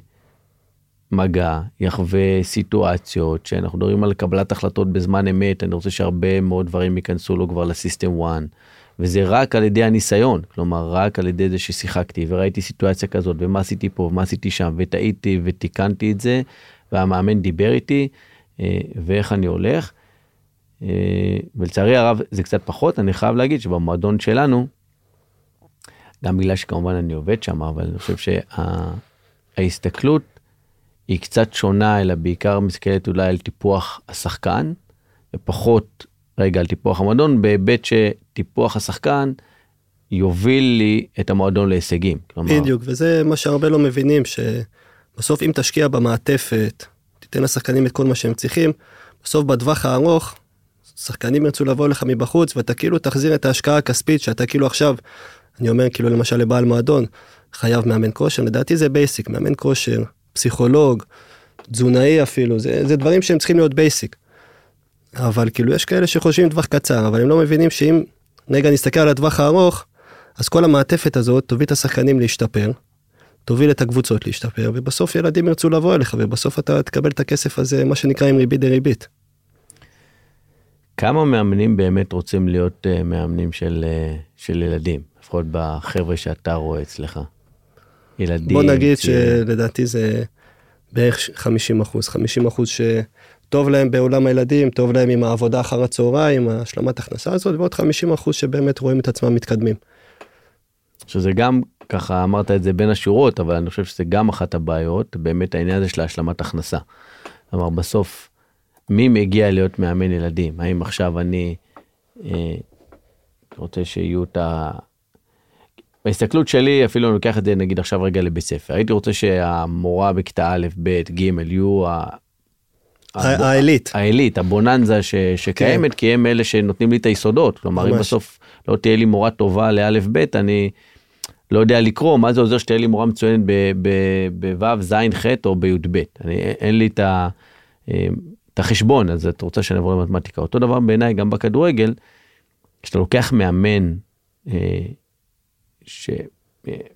מגע יחווה סיטואציות שאנחנו מדברים על קבלת החלטות בזמן אמת אני רוצה שהרבה מאוד דברים ייכנסו לו כבר לסיסטם 1. וזה רק על ידי הניסיון, כלומר רק על ידי זה ששיחקתי וראיתי סיטואציה כזאת ומה עשיתי פה ומה עשיתי שם וטעיתי ותיקנתי את זה והמאמן דיבר איתי אה, ואיך אני הולך. אה, ולצערי הרב זה קצת פחות, אני חייב להגיד שבמועדון שלנו, גם בגלל שכמובן אני עובד שם, אבל אני חושב שההסתכלות שה, היא קצת שונה, אלא בעיקר מסתכלת אולי על טיפוח השחקן, ופחות רגע על טיפוח המועדון בהיבט שטיפוח השחקן יוביל לי את המועדון להישגים. כלומר... בדיוק וזה מה שהרבה לא מבינים שבסוף אם תשקיע במעטפת תיתן לשחקנים את כל מה שהם צריכים בסוף בטווח הארוך שחקנים ירצו לבוא לך מבחוץ ואתה כאילו תחזיר את ההשקעה הכספית שאתה כאילו עכשיו אני אומר כאילו למשל לבעל מועדון חייב מאמן כושר לדעתי זה basic מאמן כושר פסיכולוג תזונאי אפילו זה, זה דברים שהם צריכים להיות basic. אבל כאילו יש כאלה שחושבים טווח קצר אבל הם לא מבינים שאם רגע נסתכל על הטווח הארוך אז כל המעטפת הזאת תוביל את השחקנים להשתפר. תוביל את הקבוצות להשתפר ובסוף ילדים ירצו לבוא אליך ובסוף אתה תקבל את הכסף הזה מה שנקרא עם ריבית דריבית. כמה מאמנים באמת רוצים להיות אה, מאמנים של, אה, של ילדים לפחות בחבר'ה שאתה רואה אצלך. ילדים. בוא נגיד צעיר. שלדעתי זה בערך 50 אחוז 50 אחוז ש... טוב להם בעולם הילדים, טוב להם עם העבודה אחר הצהריים, השלמת הכנסה הזאת, ועוד 50 אחוז שבאמת רואים את עצמם מתקדמים. שזה גם, ככה אמרת את זה בין השורות, אבל אני חושב שזה גם אחת הבעיות, באמת העניין הזה של השלמת הכנסה. כלומר, בסוף, מי מגיע להיות מאמן ילדים? האם עכשיו אני אה, רוצה שיהיו את ה... בהסתכלות שלי, אפילו אני לוקח את זה נגיד עכשיו רגע לבית ספר, הייתי רוצה שהמורה בכיתה א', ב', ג', יהיו העילית. העילית, הבוננזה ש, שקיימת, כן. כי הם אלה שנותנים לי את היסודות. כלומר, ממש. אם בסוף לא תהיה לי מורה טובה לאלף בית, אני לא יודע לקרוא, מה זה עוזר שתהיה לי מורה מצוינת בו', ז', ח' או בי"ב. אין לי את, ה, אה, את החשבון, אז את רוצה שאני אעבור למתמטיקה. אותו דבר בעיניי גם בכדורגל, כשאתה לוקח מאמן, אה, ש...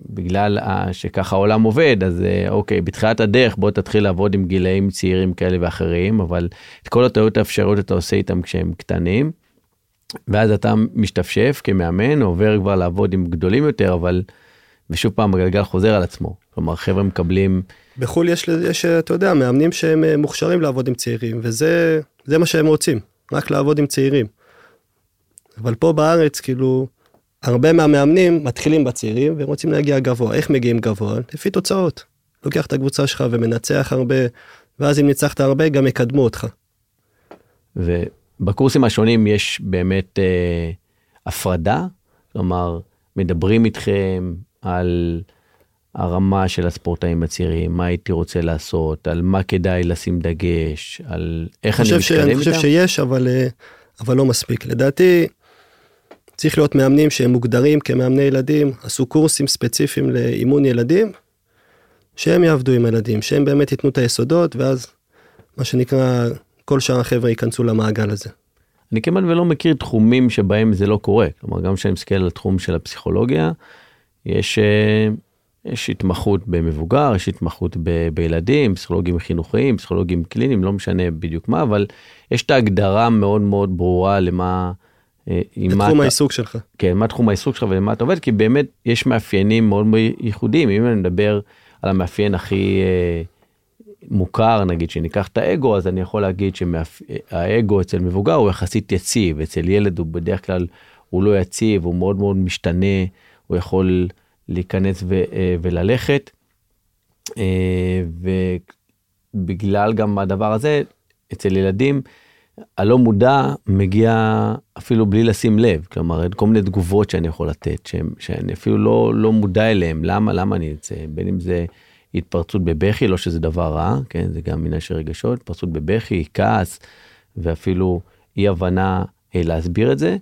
בגלל שככה העולם עובד אז אה, אוקיי בתחילת הדרך בוא תתחיל לעבוד עם גילאים צעירים כאלה ואחרים אבל את כל הטעויות האפשריות אתה עושה איתם כשהם קטנים. ואז אתה משתפשף כמאמן עובר כבר לעבוד עם גדולים יותר אבל ושוב פעם הגלגל חוזר על עצמו כלומר חבר'ה מקבלים. בחו"ל יש, יש אתה יודע מאמנים שהם אה, מוכשרים לעבוד עם צעירים וזה זה מה שהם רוצים רק לעבוד עם צעירים. אבל פה בארץ כאילו הרבה מהמאמנים מתחילים בצעירים והם רוצים להגיע גבוה איך מגיעים גבוה לפי תוצאות. לוקח את הקבוצה שלך ומנצח הרבה ואז אם ניצחת הרבה גם יקדמו אותך. ובקורסים השונים יש באמת אה, הפרדה כלומר מדברים איתכם על הרמה של הספורטאים הצעירים מה הייתי רוצה לעשות על מה כדאי לשים דגש על איך אני מתקדם איתם. אני חושב שיש אבל אה, אבל לא מספיק לדעתי. צריך להיות מאמנים שהם מוגדרים כמאמני ילדים, עשו קורסים ספציפיים לאימון ילדים, שהם יעבדו עם ילדים, שהם באמת ייתנו את היסודות, ואז מה שנקרא, כל שאר החבר'ה ייכנסו למעגל הזה. אני כמעט ולא מכיר תחומים שבהם זה לא קורה, כלומר גם כשאני מסתכל על התחום של הפסיכולוגיה, יש, אה, יש התמחות במבוגר, יש התמחות ב, בילדים, פסיכולוגים חינוכיים, פסיכולוגים קליניים, לא משנה בדיוק מה, אבל יש את ההגדרה מאוד מאוד ברורה למה... אה, תחום העיסוק שלך. כן, מה תחום העיסוק שלך ולמה אתה עובד, כי באמת יש מאפיינים מאוד ייחודיים, אם אני מדבר על המאפיין הכי אה, מוכר, נגיד שניקח את האגו, אז אני יכול להגיד שהאגו אצל מבוגר הוא יחסית יציב, אצל ילד הוא בדרך כלל, הוא לא יציב, הוא מאוד מאוד משתנה, הוא יכול להיכנס ו, אה, וללכת, אה, ובגלל גם הדבר הזה, אצל ילדים, הלא מודע מגיע אפילו בלי לשים לב, כלומר כל מיני תגובות שאני יכול לתת, שהם, שאני אפילו לא, לא מודע אליהם, למה, למה אני אצא, בין אם זה התפרצות בבכי, לא שזה דבר רע, כן, זה גם מיני של רגשות, התפרצות בבכי, כעס, ואפילו אי הבנה אה, להסביר את זה,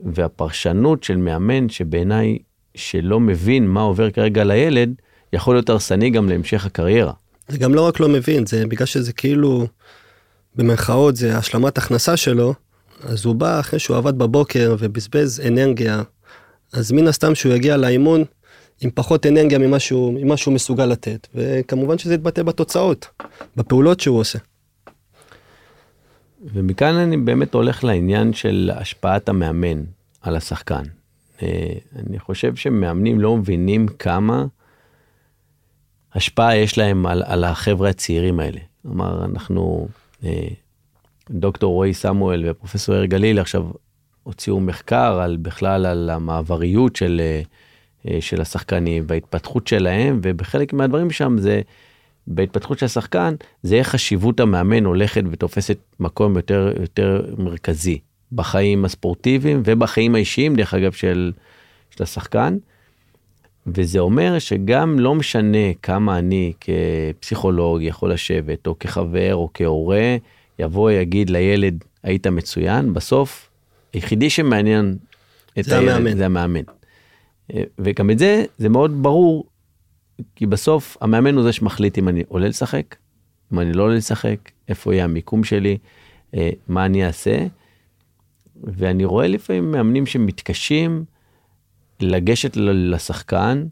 והפרשנות של מאמן שבעיניי שלא מבין מה עובר כרגע לילד, יכול להיות הרסני גם להמשך הקריירה. זה גם לא רק לא מבין, זה בגלל שזה כאילו... במרכאות זה השלמת הכנסה שלו, אז הוא בא אחרי שהוא עבד בבוקר ובזבז אנרגיה, אז מן הסתם שהוא יגיע לאימון עם פחות אנרגיה ממה שהוא, ממה שהוא מסוגל לתת, וכמובן שזה יתבטא בתוצאות, בפעולות שהוא עושה. ומכאן אני באמת הולך לעניין של השפעת המאמן על השחקן. אה, אני חושב שמאמנים לא מבינים כמה השפעה יש להם על, על החבר'ה הצעירים האלה. כלומר, אנחנו דוקטור רועי סמואל ופרופסור יאיר גליל עכשיו הוציאו מחקר על בכלל על המעבריות של, אה, אה, של השחקנים וההתפתחות שלהם ובחלק מהדברים שם זה בהתפתחות של השחקן זה איך חשיבות המאמן הולכת ותופסת מקום יותר יותר מרכזי בחיים הספורטיביים ובחיים האישיים דרך אגב של, של השחקן. וזה אומר שגם לא משנה כמה אני כפסיכולוג יכול לשבת, או כחבר, או כהורה, יבוא יגיד לילד, היית מצוין, בסוף, היחידי שמעניין את זה הילד, המאמן. זה המאמן. וגם את זה, זה מאוד ברור, כי בסוף המאמן הוא זה שמחליט אם אני עולה לשחק, אם אני לא עולה לשחק, איפה יהיה המיקום שלי, אה, מה אני אעשה. ואני רואה לפעמים מאמנים שמתקשים לגשת לשחקן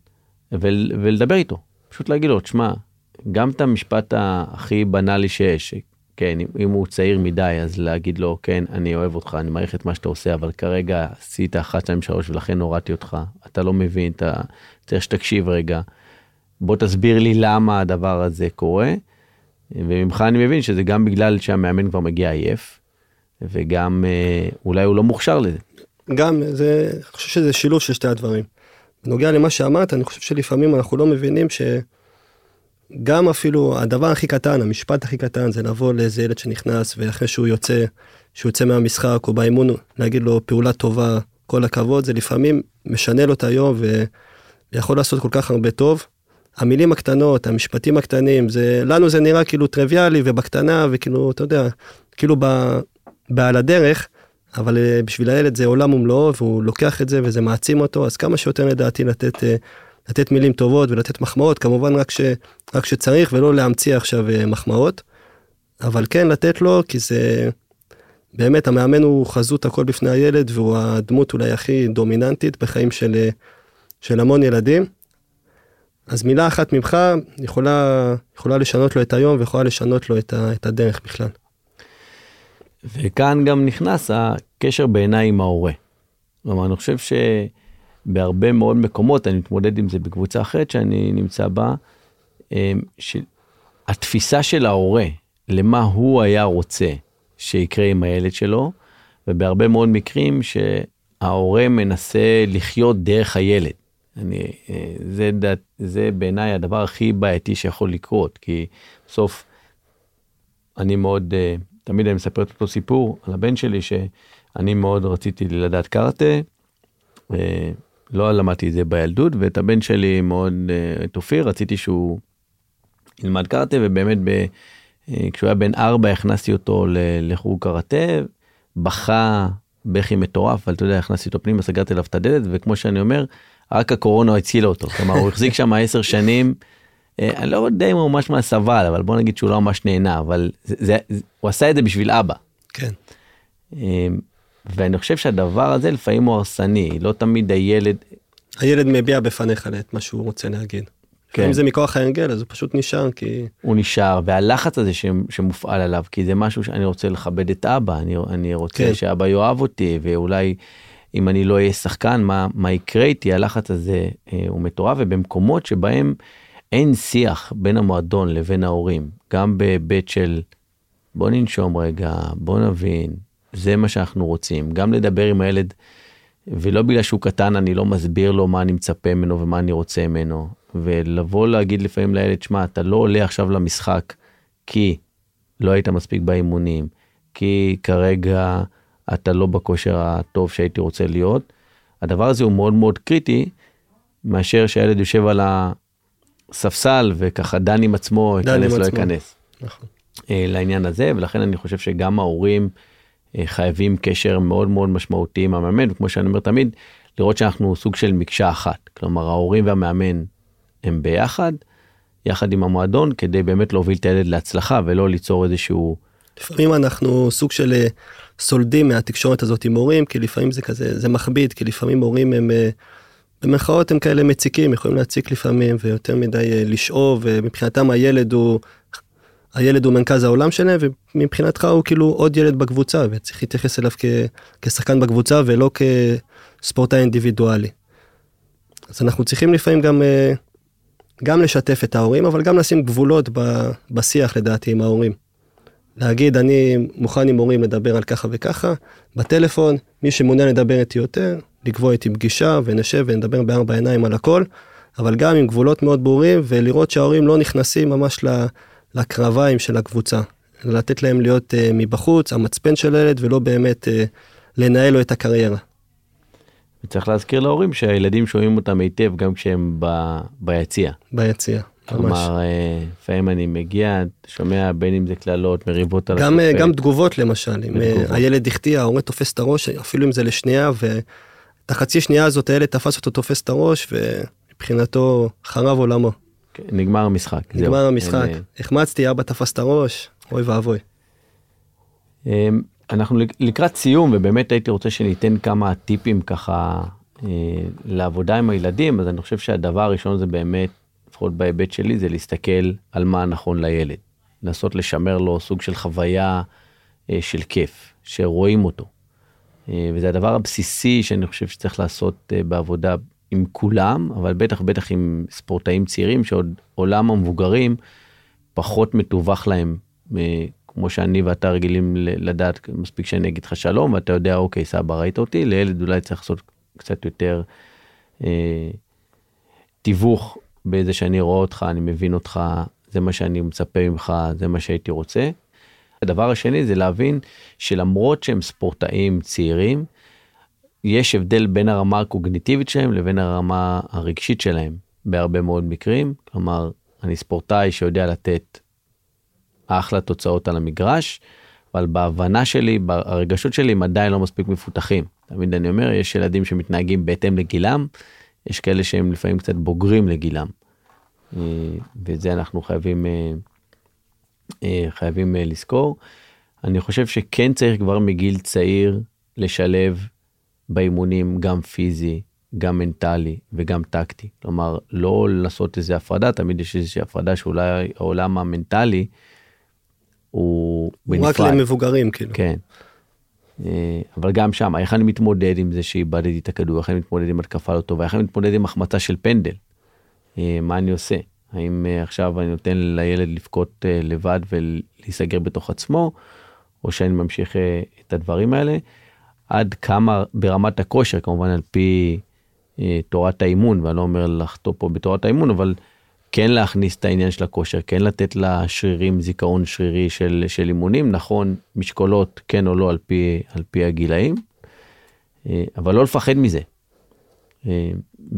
ולדבר איתו, פשוט להגיד לו, תשמע, גם את המשפט הכי בנאלי שיש, כן, אם הוא צעיר מדי, אז להגיד לו, כן, אני אוהב אותך, אני מעריך את מה שאתה עושה, אבל כרגע עשית 1, 2, 3 ולכן הורדתי אותך, אתה לא מבין, אתה צריך שתקשיב רגע, בוא תסביר לי למה הדבר הזה קורה, וממך אני מבין שזה גם בגלל שהמאמן כבר מגיע עייף, וגם אה, אולי הוא לא מוכשר לזה. גם זה, אני חושב שזה שילוב של שתי הדברים. בנוגע למה שאמרת, אני חושב שלפעמים אנחנו לא מבינים שגם אפילו הדבר הכי קטן, המשפט הכי קטן, זה לבוא לאיזה ילד שנכנס ואחרי שהוא יוצא, שהוא יוצא מהמשחק או באימון, להגיד לו פעולה טובה, כל הכבוד, זה לפעמים משנה לו את היום ויכול לעשות כל כך הרבה טוב. המילים הקטנות, המשפטים הקטנים, זה, לנו זה נראה כאילו טריוויאלי ובקטנה וכאילו, אתה יודע, כאילו ב, בעל הדרך, אבל אה, בשביל הילד זה עולם ומלואו והוא לוקח את זה וזה מעצים אותו, אז כמה שיותר לדעתי לתת, אה, לתת מילים טובות ולתת מחמאות, כמובן רק, ש, רק שצריך ולא להמציא עכשיו אה, מחמאות, אבל כן לתת לו כי זה, באמת המאמן הוא חזות הכל בפני הילד והוא הדמות אולי הכי דומיננטית בחיים של, של המון ילדים. אז מילה אחת ממך יכולה, יכולה לשנות לו את היום ויכולה לשנות לו את, ה, את הדרך בכלל. וכאן גם נכנס הקשר בעיניי עם ההורה. כלומר, אני חושב שבהרבה מאוד מקומות, אני מתמודד עם זה בקבוצה אחרת שאני נמצא בה, אמ, שהתפיסה של ההורה למה הוא היה רוצה שיקרה עם הילד שלו, ובהרבה מאוד מקרים שההורה מנסה לחיות דרך הילד. אני, אה, זה, זה בעיניי הדבר הכי בעייתי שיכול לקרות, כי בסוף אני מאוד, אה, תמיד אני מספר את אותו סיפור על הבן שלי, שאני מאוד רציתי לדעת קארטה, אה, לא למדתי את זה בילדות, ואת הבן שלי מאוד, את אופיר, רציתי שהוא ילמד קארטה, ובאמת ב, כשהוא היה בן ארבע הכנסתי אותו לחוג קראטה, בכה בכי מטורף, אבל אתה יודע, הכנסתי אותו פנימה, סגרתי עליו את הדלת, וכמו שאני אומר, רק הקורונה הצילה אותו, כלומר הוא החזיק שם עשר שנים, אה, אני לא יודע אם הוא ממש מה סבל, אבל בוא נגיד שהוא לא ממש נהנה, אבל זה, זה, זה, הוא עשה את זה בשביל אבא. כן. אה, ואני חושב שהדבר הזה לפעמים הוא הרסני, לא תמיד הילד... הילד מביע בפניך את מה שהוא רוצה להגיד. כן. אם זה מכוח ההרגל אז הוא פשוט נשאר כי... הוא נשאר והלחץ הזה שמופעל עליו כי זה משהו שאני רוצה לכבד את אבא אני, אני רוצה כן. שאבא יאהב אותי ואולי אם אני לא אהיה שחקן, מה, מה יקרה איתי, הלחץ הזה אה, הוא מטורף, ובמקומות שבהם אין שיח בין המועדון לבין ההורים, גם בהיבט של בוא ננשום רגע, בוא נבין, זה מה שאנחנו רוצים, גם לדבר עם הילד, ולא בגלל שהוא קטן אני לא מסביר לו מה אני מצפה ממנו ומה אני רוצה ממנו, ולבוא להגיד לפעמים לילד, שמע, אתה לא עולה עכשיו למשחק כי לא היית מספיק באימונים, כי כרגע... אתה לא בכושר הטוב שהייתי רוצה להיות. הדבר הזה הוא מאוד מאוד קריטי, מאשר שהילד יושב על הספסל וככה דן עם עצמו, ייכנס לא ייכנס. נכון. אה, לעניין הזה, ולכן אני חושב שגם ההורים אה, חייבים קשר מאוד מאוד משמעותי עם המאמן, וכמו שאני אומר תמיד, לראות שאנחנו סוג של מקשה אחת. כלומר, ההורים והמאמן הם ביחד, יחד עם המועדון, כדי באמת להוביל את הילד להצלחה ולא ליצור איזשהו... לפעמים אנחנו סוג של אה, סולדים מהתקשורת הזאת עם הורים, כי לפעמים זה כזה, זה מכביד, כי לפעמים הורים הם, במרכאות הם כאלה מציקים, יכולים להציק לפעמים, ויותר מדי אה, לשאוב, ומבחינתם הילד הוא, הילד הוא מרכז העולם שלהם, ומבחינתך הוא כאילו עוד ילד בקבוצה, וצריך להתייחס אליו כ, כשחקן בקבוצה, ולא כספורטאי אינדיבידואלי. אז אנחנו צריכים לפעמים גם, אה, גם לשתף את ההורים, אבל גם לשים גבולות בשיח לדעתי עם ההורים. להגיד אני מוכן עם הורים לדבר על ככה וככה, בטלפון, מי שמעוניין לדבר איתי יותר, לקבוע איתי פגישה ונשב ונדבר בארבע עיניים על הכל, אבל גם עם גבולות מאוד ברורים ולראות שההורים לא נכנסים ממש לקרביים של הקבוצה, לתת להם להיות uh, מבחוץ, המצפן של הילד ולא באמת uh, לנהל לו את הקריירה. וצריך להזכיר להורים שהילדים שומעים אותם היטב גם כשהם ב... ביציע. ביציע. כלומר, אה, לפעמים אני מגיע, שומע בין אם זה קללות, מריבות על גם, השופט. גם תגובות למשל, אם אה, הילד החטיא, ההורה תופס את הראש, אפילו אם זה לשנייה, ואת החצי שנייה הזאת הילד תפס אותו, תופס את הראש, ומבחינתו חרב עולמו. כן, נגמר המשחק. נגמר זהו. המשחק. אין... אה, החמצתי, אבא תפס את הראש, אוי ואבוי. אנחנו לקראת סיום, ובאמת הייתי רוצה שניתן כמה טיפים ככה לעבודה עם הילדים, אז אני חושב שהדבר הראשון זה באמת לפחות בהיבט שלי, זה להסתכל על מה נכון לילד. לנסות לשמר לו סוג של חוויה אה, של כיף, שרואים אותו. אה, וזה הדבר הבסיסי שאני חושב שצריך לעשות אה, בעבודה עם כולם, אבל בטח בטח עם ספורטאים צעירים, שעוד עולם המבוגרים פחות מתווך להם, כמו שאני ואתה רגילים לדעת, מספיק שאני אגיד לך שלום, ואתה יודע, אוקיי, סבא, ראית אותי, לילד אולי צריך לעשות קצת יותר אה, תיווך באיזה שאני רואה אותך, אני מבין אותך, זה מה שאני מצפה ממך, זה מה שהייתי רוצה. הדבר השני זה להבין שלמרות שהם ספורטאים צעירים, יש הבדל בין הרמה הקוגניטיבית שלהם לבין הרמה הרגשית שלהם. בהרבה מאוד מקרים, כלומר, אני ספורטאי שיודע לתת אחלה תוצאות על המגרש, אבל בהבנה שלי, הרגשות שלי הם עדיין לא מספיק מפותחים. תמיד אני אומר, יש ילדים שמתנהגים בהתאם לגילם, יש כאלה שהם לפעמים קצת בוגרים לגילם. אה, ואת זה אנחנו חייבים, אה, אה, חייבים לזכור. אני חושב שכן צריך כבר מגיל צעיר לשלב באימונים גם פיזי, גם מנטלי וגם טקטי. כלומר, לא לעשות איזה הפרדה, תמיד יש איזושהי הפרדה שאולי העולם המנטלי הוא בנפרד. רק למבוגרים כאילו. כן. אבל גם שם, איך אני מתמודד עם זה שאיבדתי את הכדור, איך אני מתמודד עם התקפה לא טובה, איך אני מתמודד עם החמצה של פנדל, מה אני עושה? האם אה, עכשיו אני נותן לילד לבכות לבד ולהיסגר בתוך עצמו, או שאני ממשיך את הדברים האלה? עד כמה ברמת הכושר, כמובן על פי תורת האימון, ואני לא אומר לחטוא פה בתורת האימון, אבל כן להכניס את העניין של הכושר, כן לתת לשרירים זיכרון שרירי של, של אימונים, נכון, משקולות כן או לא על פי, על פי הגילאים, אה, אבל לא לפחד מזה.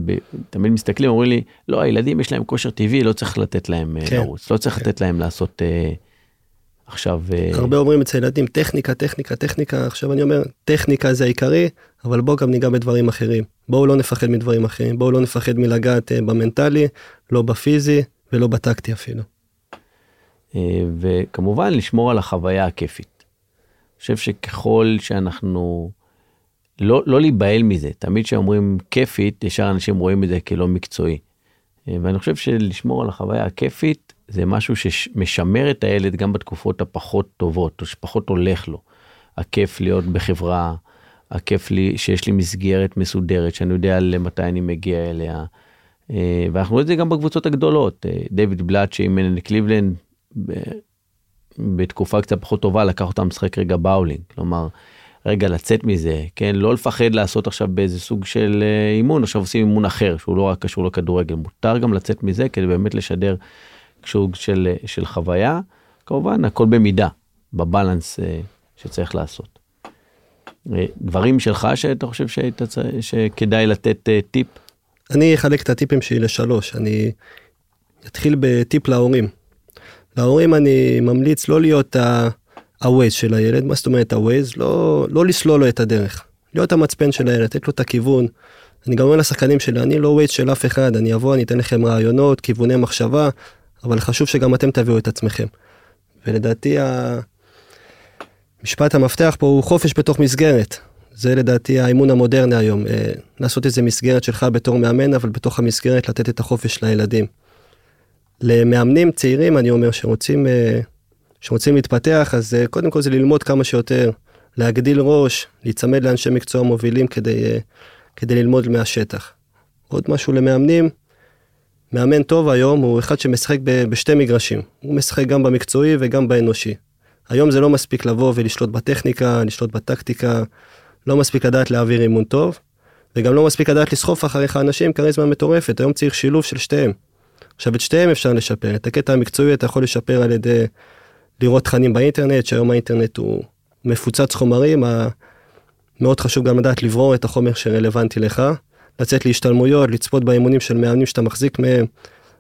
אה, תמיד מסתכלים, אומרים לי, לא, הילדים יש להם כושר טבעי, לא צריך לתת להם אה, כן, לרוץ, לא צריך כן. לתת להם לעשות עכשיו... הרבה אומרים אצל ילדים, טכניקה, טכניקה, טכניקה, עכשיו אני אומר, טכניקה זה העיקרי, אבל בואו גם ניגע בדברים אחרים. בואו לא נפחד מדברים אחרים, בואו לא נפחד מלגעת במנטלי, לא בפיזי ולא בטקטי אפילו. אה, וכמובן לשמור על החוויה הכיפית. אני חושב שככל שאנחנו, לא, לא להיבהל מזה, תמיד כשאומרים כיפית, ישר אנשים רואים את זה כלא מקצועי. אה, ואני חושב שלשמור על החוויה הכיפית זה משהו שמשמר את הילד גם בתקופות הפחות טובות, או שפחות הולך לו. הכיף להיות בחברה, הכיף לי שיש לי מסגרת מסודרת, שאני יודע למתי אני מגיע אליה. אה, ואנחנו רואים את זה גם בקבוצות הגדולות. אה, דיוויד בלאט שאימן קליבלנד בתקופה קצת פחות טובה לקח אותם לשחק רגע באולינג. כלומר, רגע לצאת מזה, כן? לא לפחד לעשות עכשיו באיזה סוג של אה, אימון, עכשיו עושים אימון אחר שהוא לא רק קשור לכדורגל. מותר גם לצאת מזה כדי באמת לשדר סוג של, של חוויה. כמובן הכל במידה, בבלנס שצריך לעשות. דברים שלך שאתה חושב שהיית, שכדאי לתת טיפ? אני אחלק את הטיפים שלי לשלוש, אני אתחיל בטיפ להורים. להורים אני ממליץ לא להיות ה-Waze של הילד, מה זאת אומרת ה-Waze? לא, לא לסלול לו את הדרך, להיות המצפן של הילד, לתת לו את הכיוון. אני גם אומר לשחקנים שלי, אני לא Waze של אף אחד, אני אבוא, אני אתן לכם רעיונות, כיווני מחשבה, אבל חשוב שגם אתם תביאו את עצמכם. ולדעתי משפט המפתח פה הוא חופש בתוך מסגרת. זה לדעתי האימון המודרני היום, אה, לעשות איזה מסגרת שלך בתור מאמן, אבל בתוך המסגרת לתת את החופש לילדים. למאמנים צעירים אני אומר שרוצים, אה, שרוצים להתפתח, אז אה, קודם כל זה ללמוד כמה שיותר, להגדיל ראש, להיצמד לאנשי מקצוע מובילים כדי, כדי ללמוד מהשטח. עוד משהו למאמנים, מאמן טוב היום הוא אחד שמשחק בשתי מגרשים, הוא משחק גם במקצועי וגם באנושי. היום זה לא מספיק לבוא ולשלוט בטכניקה, לשלוט בטקטיקה, לא מספיק לדעת להעביר אימון טוב, וגם לא מספיק לדעת לסחוף אחריך אנשים כריזמה מטורפת, היום צריך שילוב של שתיהם. עכשיו את שתיהם אפשר לשפר, את הקטע המקצועי אתה יכול לשפר על ידי לראות תכנים באינטרנט, שהיום האינטרנט הוא מפוצץ חומרים, מאוד חשוב גם לדעת לברור את החומר שרלוונטי לך, לצאת להשתלמויות, לצפות באימונים של מאמנים שאתה מחזיק מהם.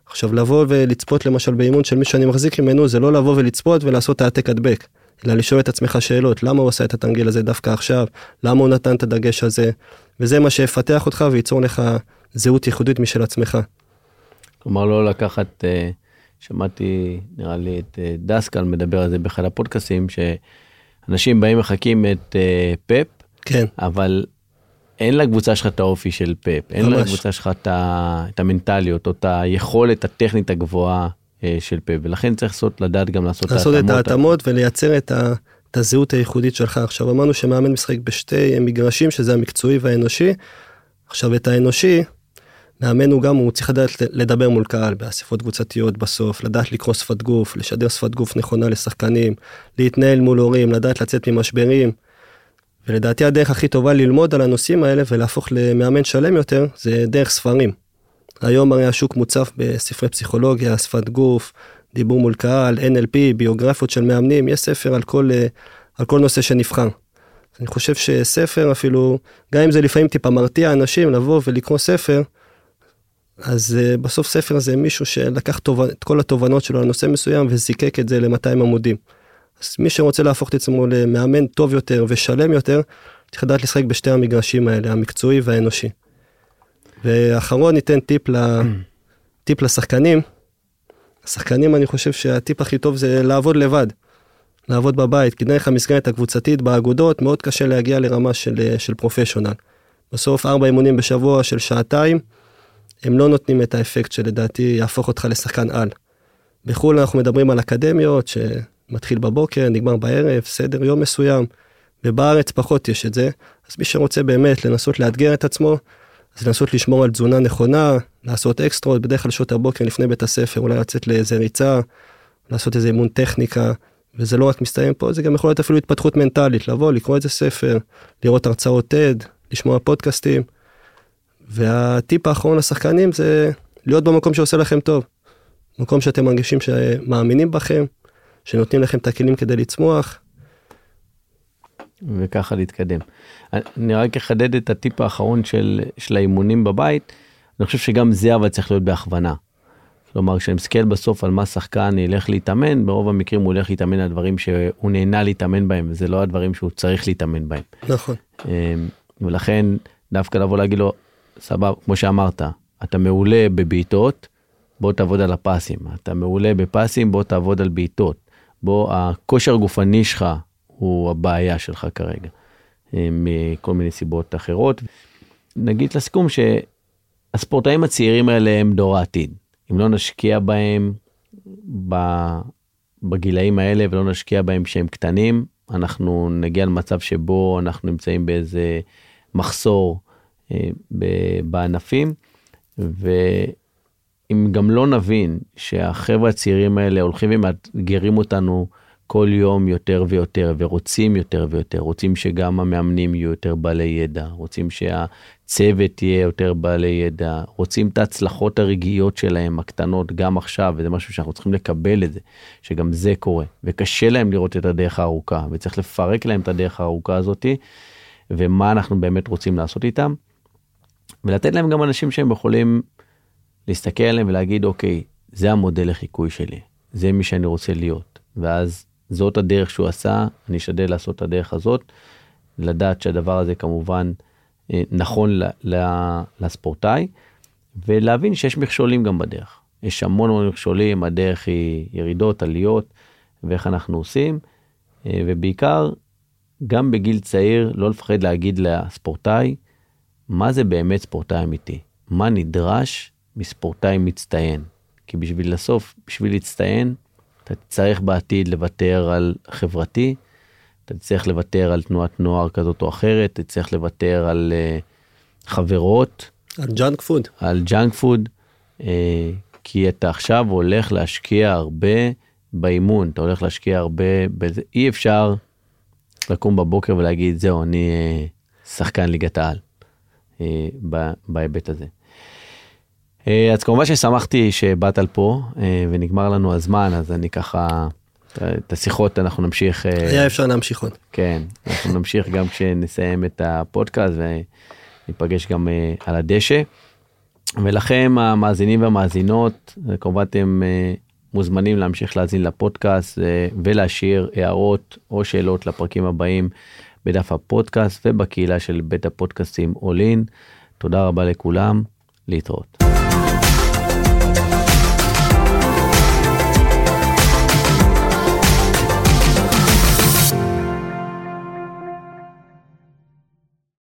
עכשיו לבוא ולצפות למשל באימון של מי שאני מחזיק ממנו זה לא לבוא ולצפות ולעשות העתק הדבק. אלא לשאול את עצמך שאלות, למה הוא עשה את התרגיל הזה דווקא עכשיו, למה הוא נתן את הדגש הזה, וזה מה שיפתח אותך וייצור לך זהות ייחודית משל עצמך. כלומר לא לקחת, אה, שמעתי נראה לי את אה, דסקל מדבר על זה באחד הפודקאסים, שאנשים באים מחכים את אה, פפ, כן. אבל אין לקבוצה שלך את האופי של פפ, אין לקבוצה שלך את המנטליות או את היכולת הטכנית הגבוהה אה, של פה ולכן צריך לעשות לדעת גם לעשות, לעשות את ההתאמות ולייצר את, ה, את הזהות הייחודית שלך. עכשיו אמרנו שמאמן משחק בשתי מגרשים שזה המקצועי והאנושי. עכשיו את האנושי מאמן הוא גם הוא צריך לדעת לדבר מול קהל באספות קבוצתיות בסוף לדעת לקרוא שפת גוף לשדר שפת גוף נכונה לשחקנים להתנהל מול הורים לדעת לצאת ממשברים. ולדעתי הדרך הכי טובה ללמוד על הנושאים האלה ולהפוך למאמן שלם יותר זה דרך ספרים. היום הרי השוק מוצף בספרי פסיכולוגיה, שפת גוף, דיבור מול קהל, NLP, ביוגרפיות של מאמנים, יש ספר על כל, על כל נושא שנבחר. אני חושב שספר אפילו, גם אם זה לפעמים טיפה מרתיע אנשים לבוא ולקרוא ספר, אז uh, בסוף ספר זה מישהו שלקח תוב... את כל התובנות שלו על נושא מסוים וזיקק את זה ל-200 עמודים. אז מי שרוצה להפוך את עצמו למאמן טוב יותר ושלם יותר, צריך לדעת לשחק בשתי המגרשים האלה, המקצועי והאנושי. ואחרון ניתן טיפ, ל... *clears throat* טיפ לשחקנים. השחקנים אני חושב שהטיפ הכי טוב זה לעבוד לבד. לעבוד בבית, כי דרך המסגרת הקבוצתית באגודות מאוד קשה להגיע לרמה של, של פרופשיונל. בסוף ארבע אימונים בשבוע של שעתיים, הם לא נותנים את האפקט שלדעתי יהפוך אותך לשחקן על. בחו"ל אנחנו מדברים על אקדמיות שמתחיל בבוקר, נגמר בערב, סדר יום מסוים, ובארץ פחות יש את זה, אז מי שרוצה באמת לנסות לאתגר את עצמו, אז לנסות לשמור על תזונה נכונה, לעשות אקסטרות, בדרך כלל שעות הבוקר לפני בית הספר, אולי לצאת לאיזה ריצה, לעשות איזה אימון טכניקה, וזה לא רק מסתיים פה, זה גם יכול להיות אפילו התפתחות מנטלית, לבוא, לקרוא איזה ספר, לראות הרצאות TED, לשמוע פודקאסטים. והטיפ האחרון לשחקנים זה להיות במקום שעושה לכם טוב. מקום שאתם מרגישים שמאמינים בכם, שנותנים לכם את הכלים כדי לצמוח. וככה להתקדם. אני רק אחדד את הטיפ האחרון של, של האימונים בבית, אני חושב שגם זה אבל צריך להיות בהכוונה. כלומר, כשאני מסתכל בסוף על מה שחקן ילך להתאמן, ברוב המקרים הוא הולך להתאמן על דברים שהוא נהנה להתאמן בהם, וזה לא הדברים שהוא צריך להתאמן בהם. נכון. אמ, ולכן דווקא לבוא להגיד לו, סבבה, כמו שאמרת, אתה מעולה בבעיטות, בוא תעבוד על הפסים. אתה מעולה בפסים, בוא תעבוד על בעיטות. בוא, הכושר הגופני שלך הוא הבעיה שלך כרגע, אמ, מכל מיני סיבות אחרות. נגיד לסיכום שהספורטאים הצעירים האלה הם דור העתיד. אם לא נשקיע בהם בגילאים האלה ולא נשקיע בהם כשהם קטנים, אנחנו נגיע למצב שבו אנחנו נמצאים באיזה מחסור אה, בענפים, ואם גם לא נבין שהחבר'ה הצעירים האלה הולכים ומאתגרים אותנו כל יום יותר ויותר ורוצים יותר ויותר, רוצים שגם המאמנים יהיו יותר בעלי ידע, רוצים שהצוות יהיה יותר בעלי ידע, רוצים את ההצלחות הרגעיות שלהם הקטנות גם עכשיו, וזה משהו שאנחנו צריכים לקבל את זה, שגם זה קורה, וקשה להם לראות את הדרך הארוכה, וצריך לפרק להם את הדרך הארוכה הזאתי, ומה אנחנו באמת רוצים לעשות איתם, ולתת להם גם אנשים שהם יכולים להסתכל עליהם ולהגיד, אוקיי, זה המודל לחיקוי שלי, זה מי שאני רוצה להיות, ואז זאת הדרך שהוא עשה, אני אשתדל לעשות את הדרך הזאת, לדעת שהדבר הזה כמובן אה, נכון לספורטאי, ולהבין שיש מכשולים גם בדרך. יש המון המון מכשולים, הדרך היא ירידות, עליות, ואיך אנחנו עושים, אה, ובעיקר, גם בגיל צעיר, לא לפחד להגיד לספורטאי, מה זה באמת ספורטאי אמיתי? מה נדרש מספורטאי מצטיין? כי בשביל לסוף, בשביל להצטיין, אתה תצטרך בעתיד לוותר על חברתי, אתה תצטרך לוותר על תנועת נוער כזאת או אחרת, אתה תצטרך לוותר על אה, חברות. על junk food. על junk food, uh, כי אתה עכשיו הולך להשקיע הרבה באימון, אתה הולך להשקיע הרבה בזה, אי אפשר לקום בבוקר ולהגיד זהו אני uh, שחקן ליגת העל בהיבט הזה. אה, אז כמובן ששמחתי שבאת לפה אה, ונגמר לנו הזמן אז אני ככה את השיחות אנחנו נמשיך. אה, היה אפשר להמשיך עוד. כן, אנחנו נמשיך גם כשנסיים את הפודקאסט וניפגש גם על הדשא. ולכם המאזינים והמאזינות כמובן אתם מוזמנים להמשיך להאזין לפודקאסט ולהשאיר הערות או שאלות לפרקים הבאים בדף הפודקאסט ובקהילה של בית הפודקאסטים אולין. תודה רבה לכולם, להתראות.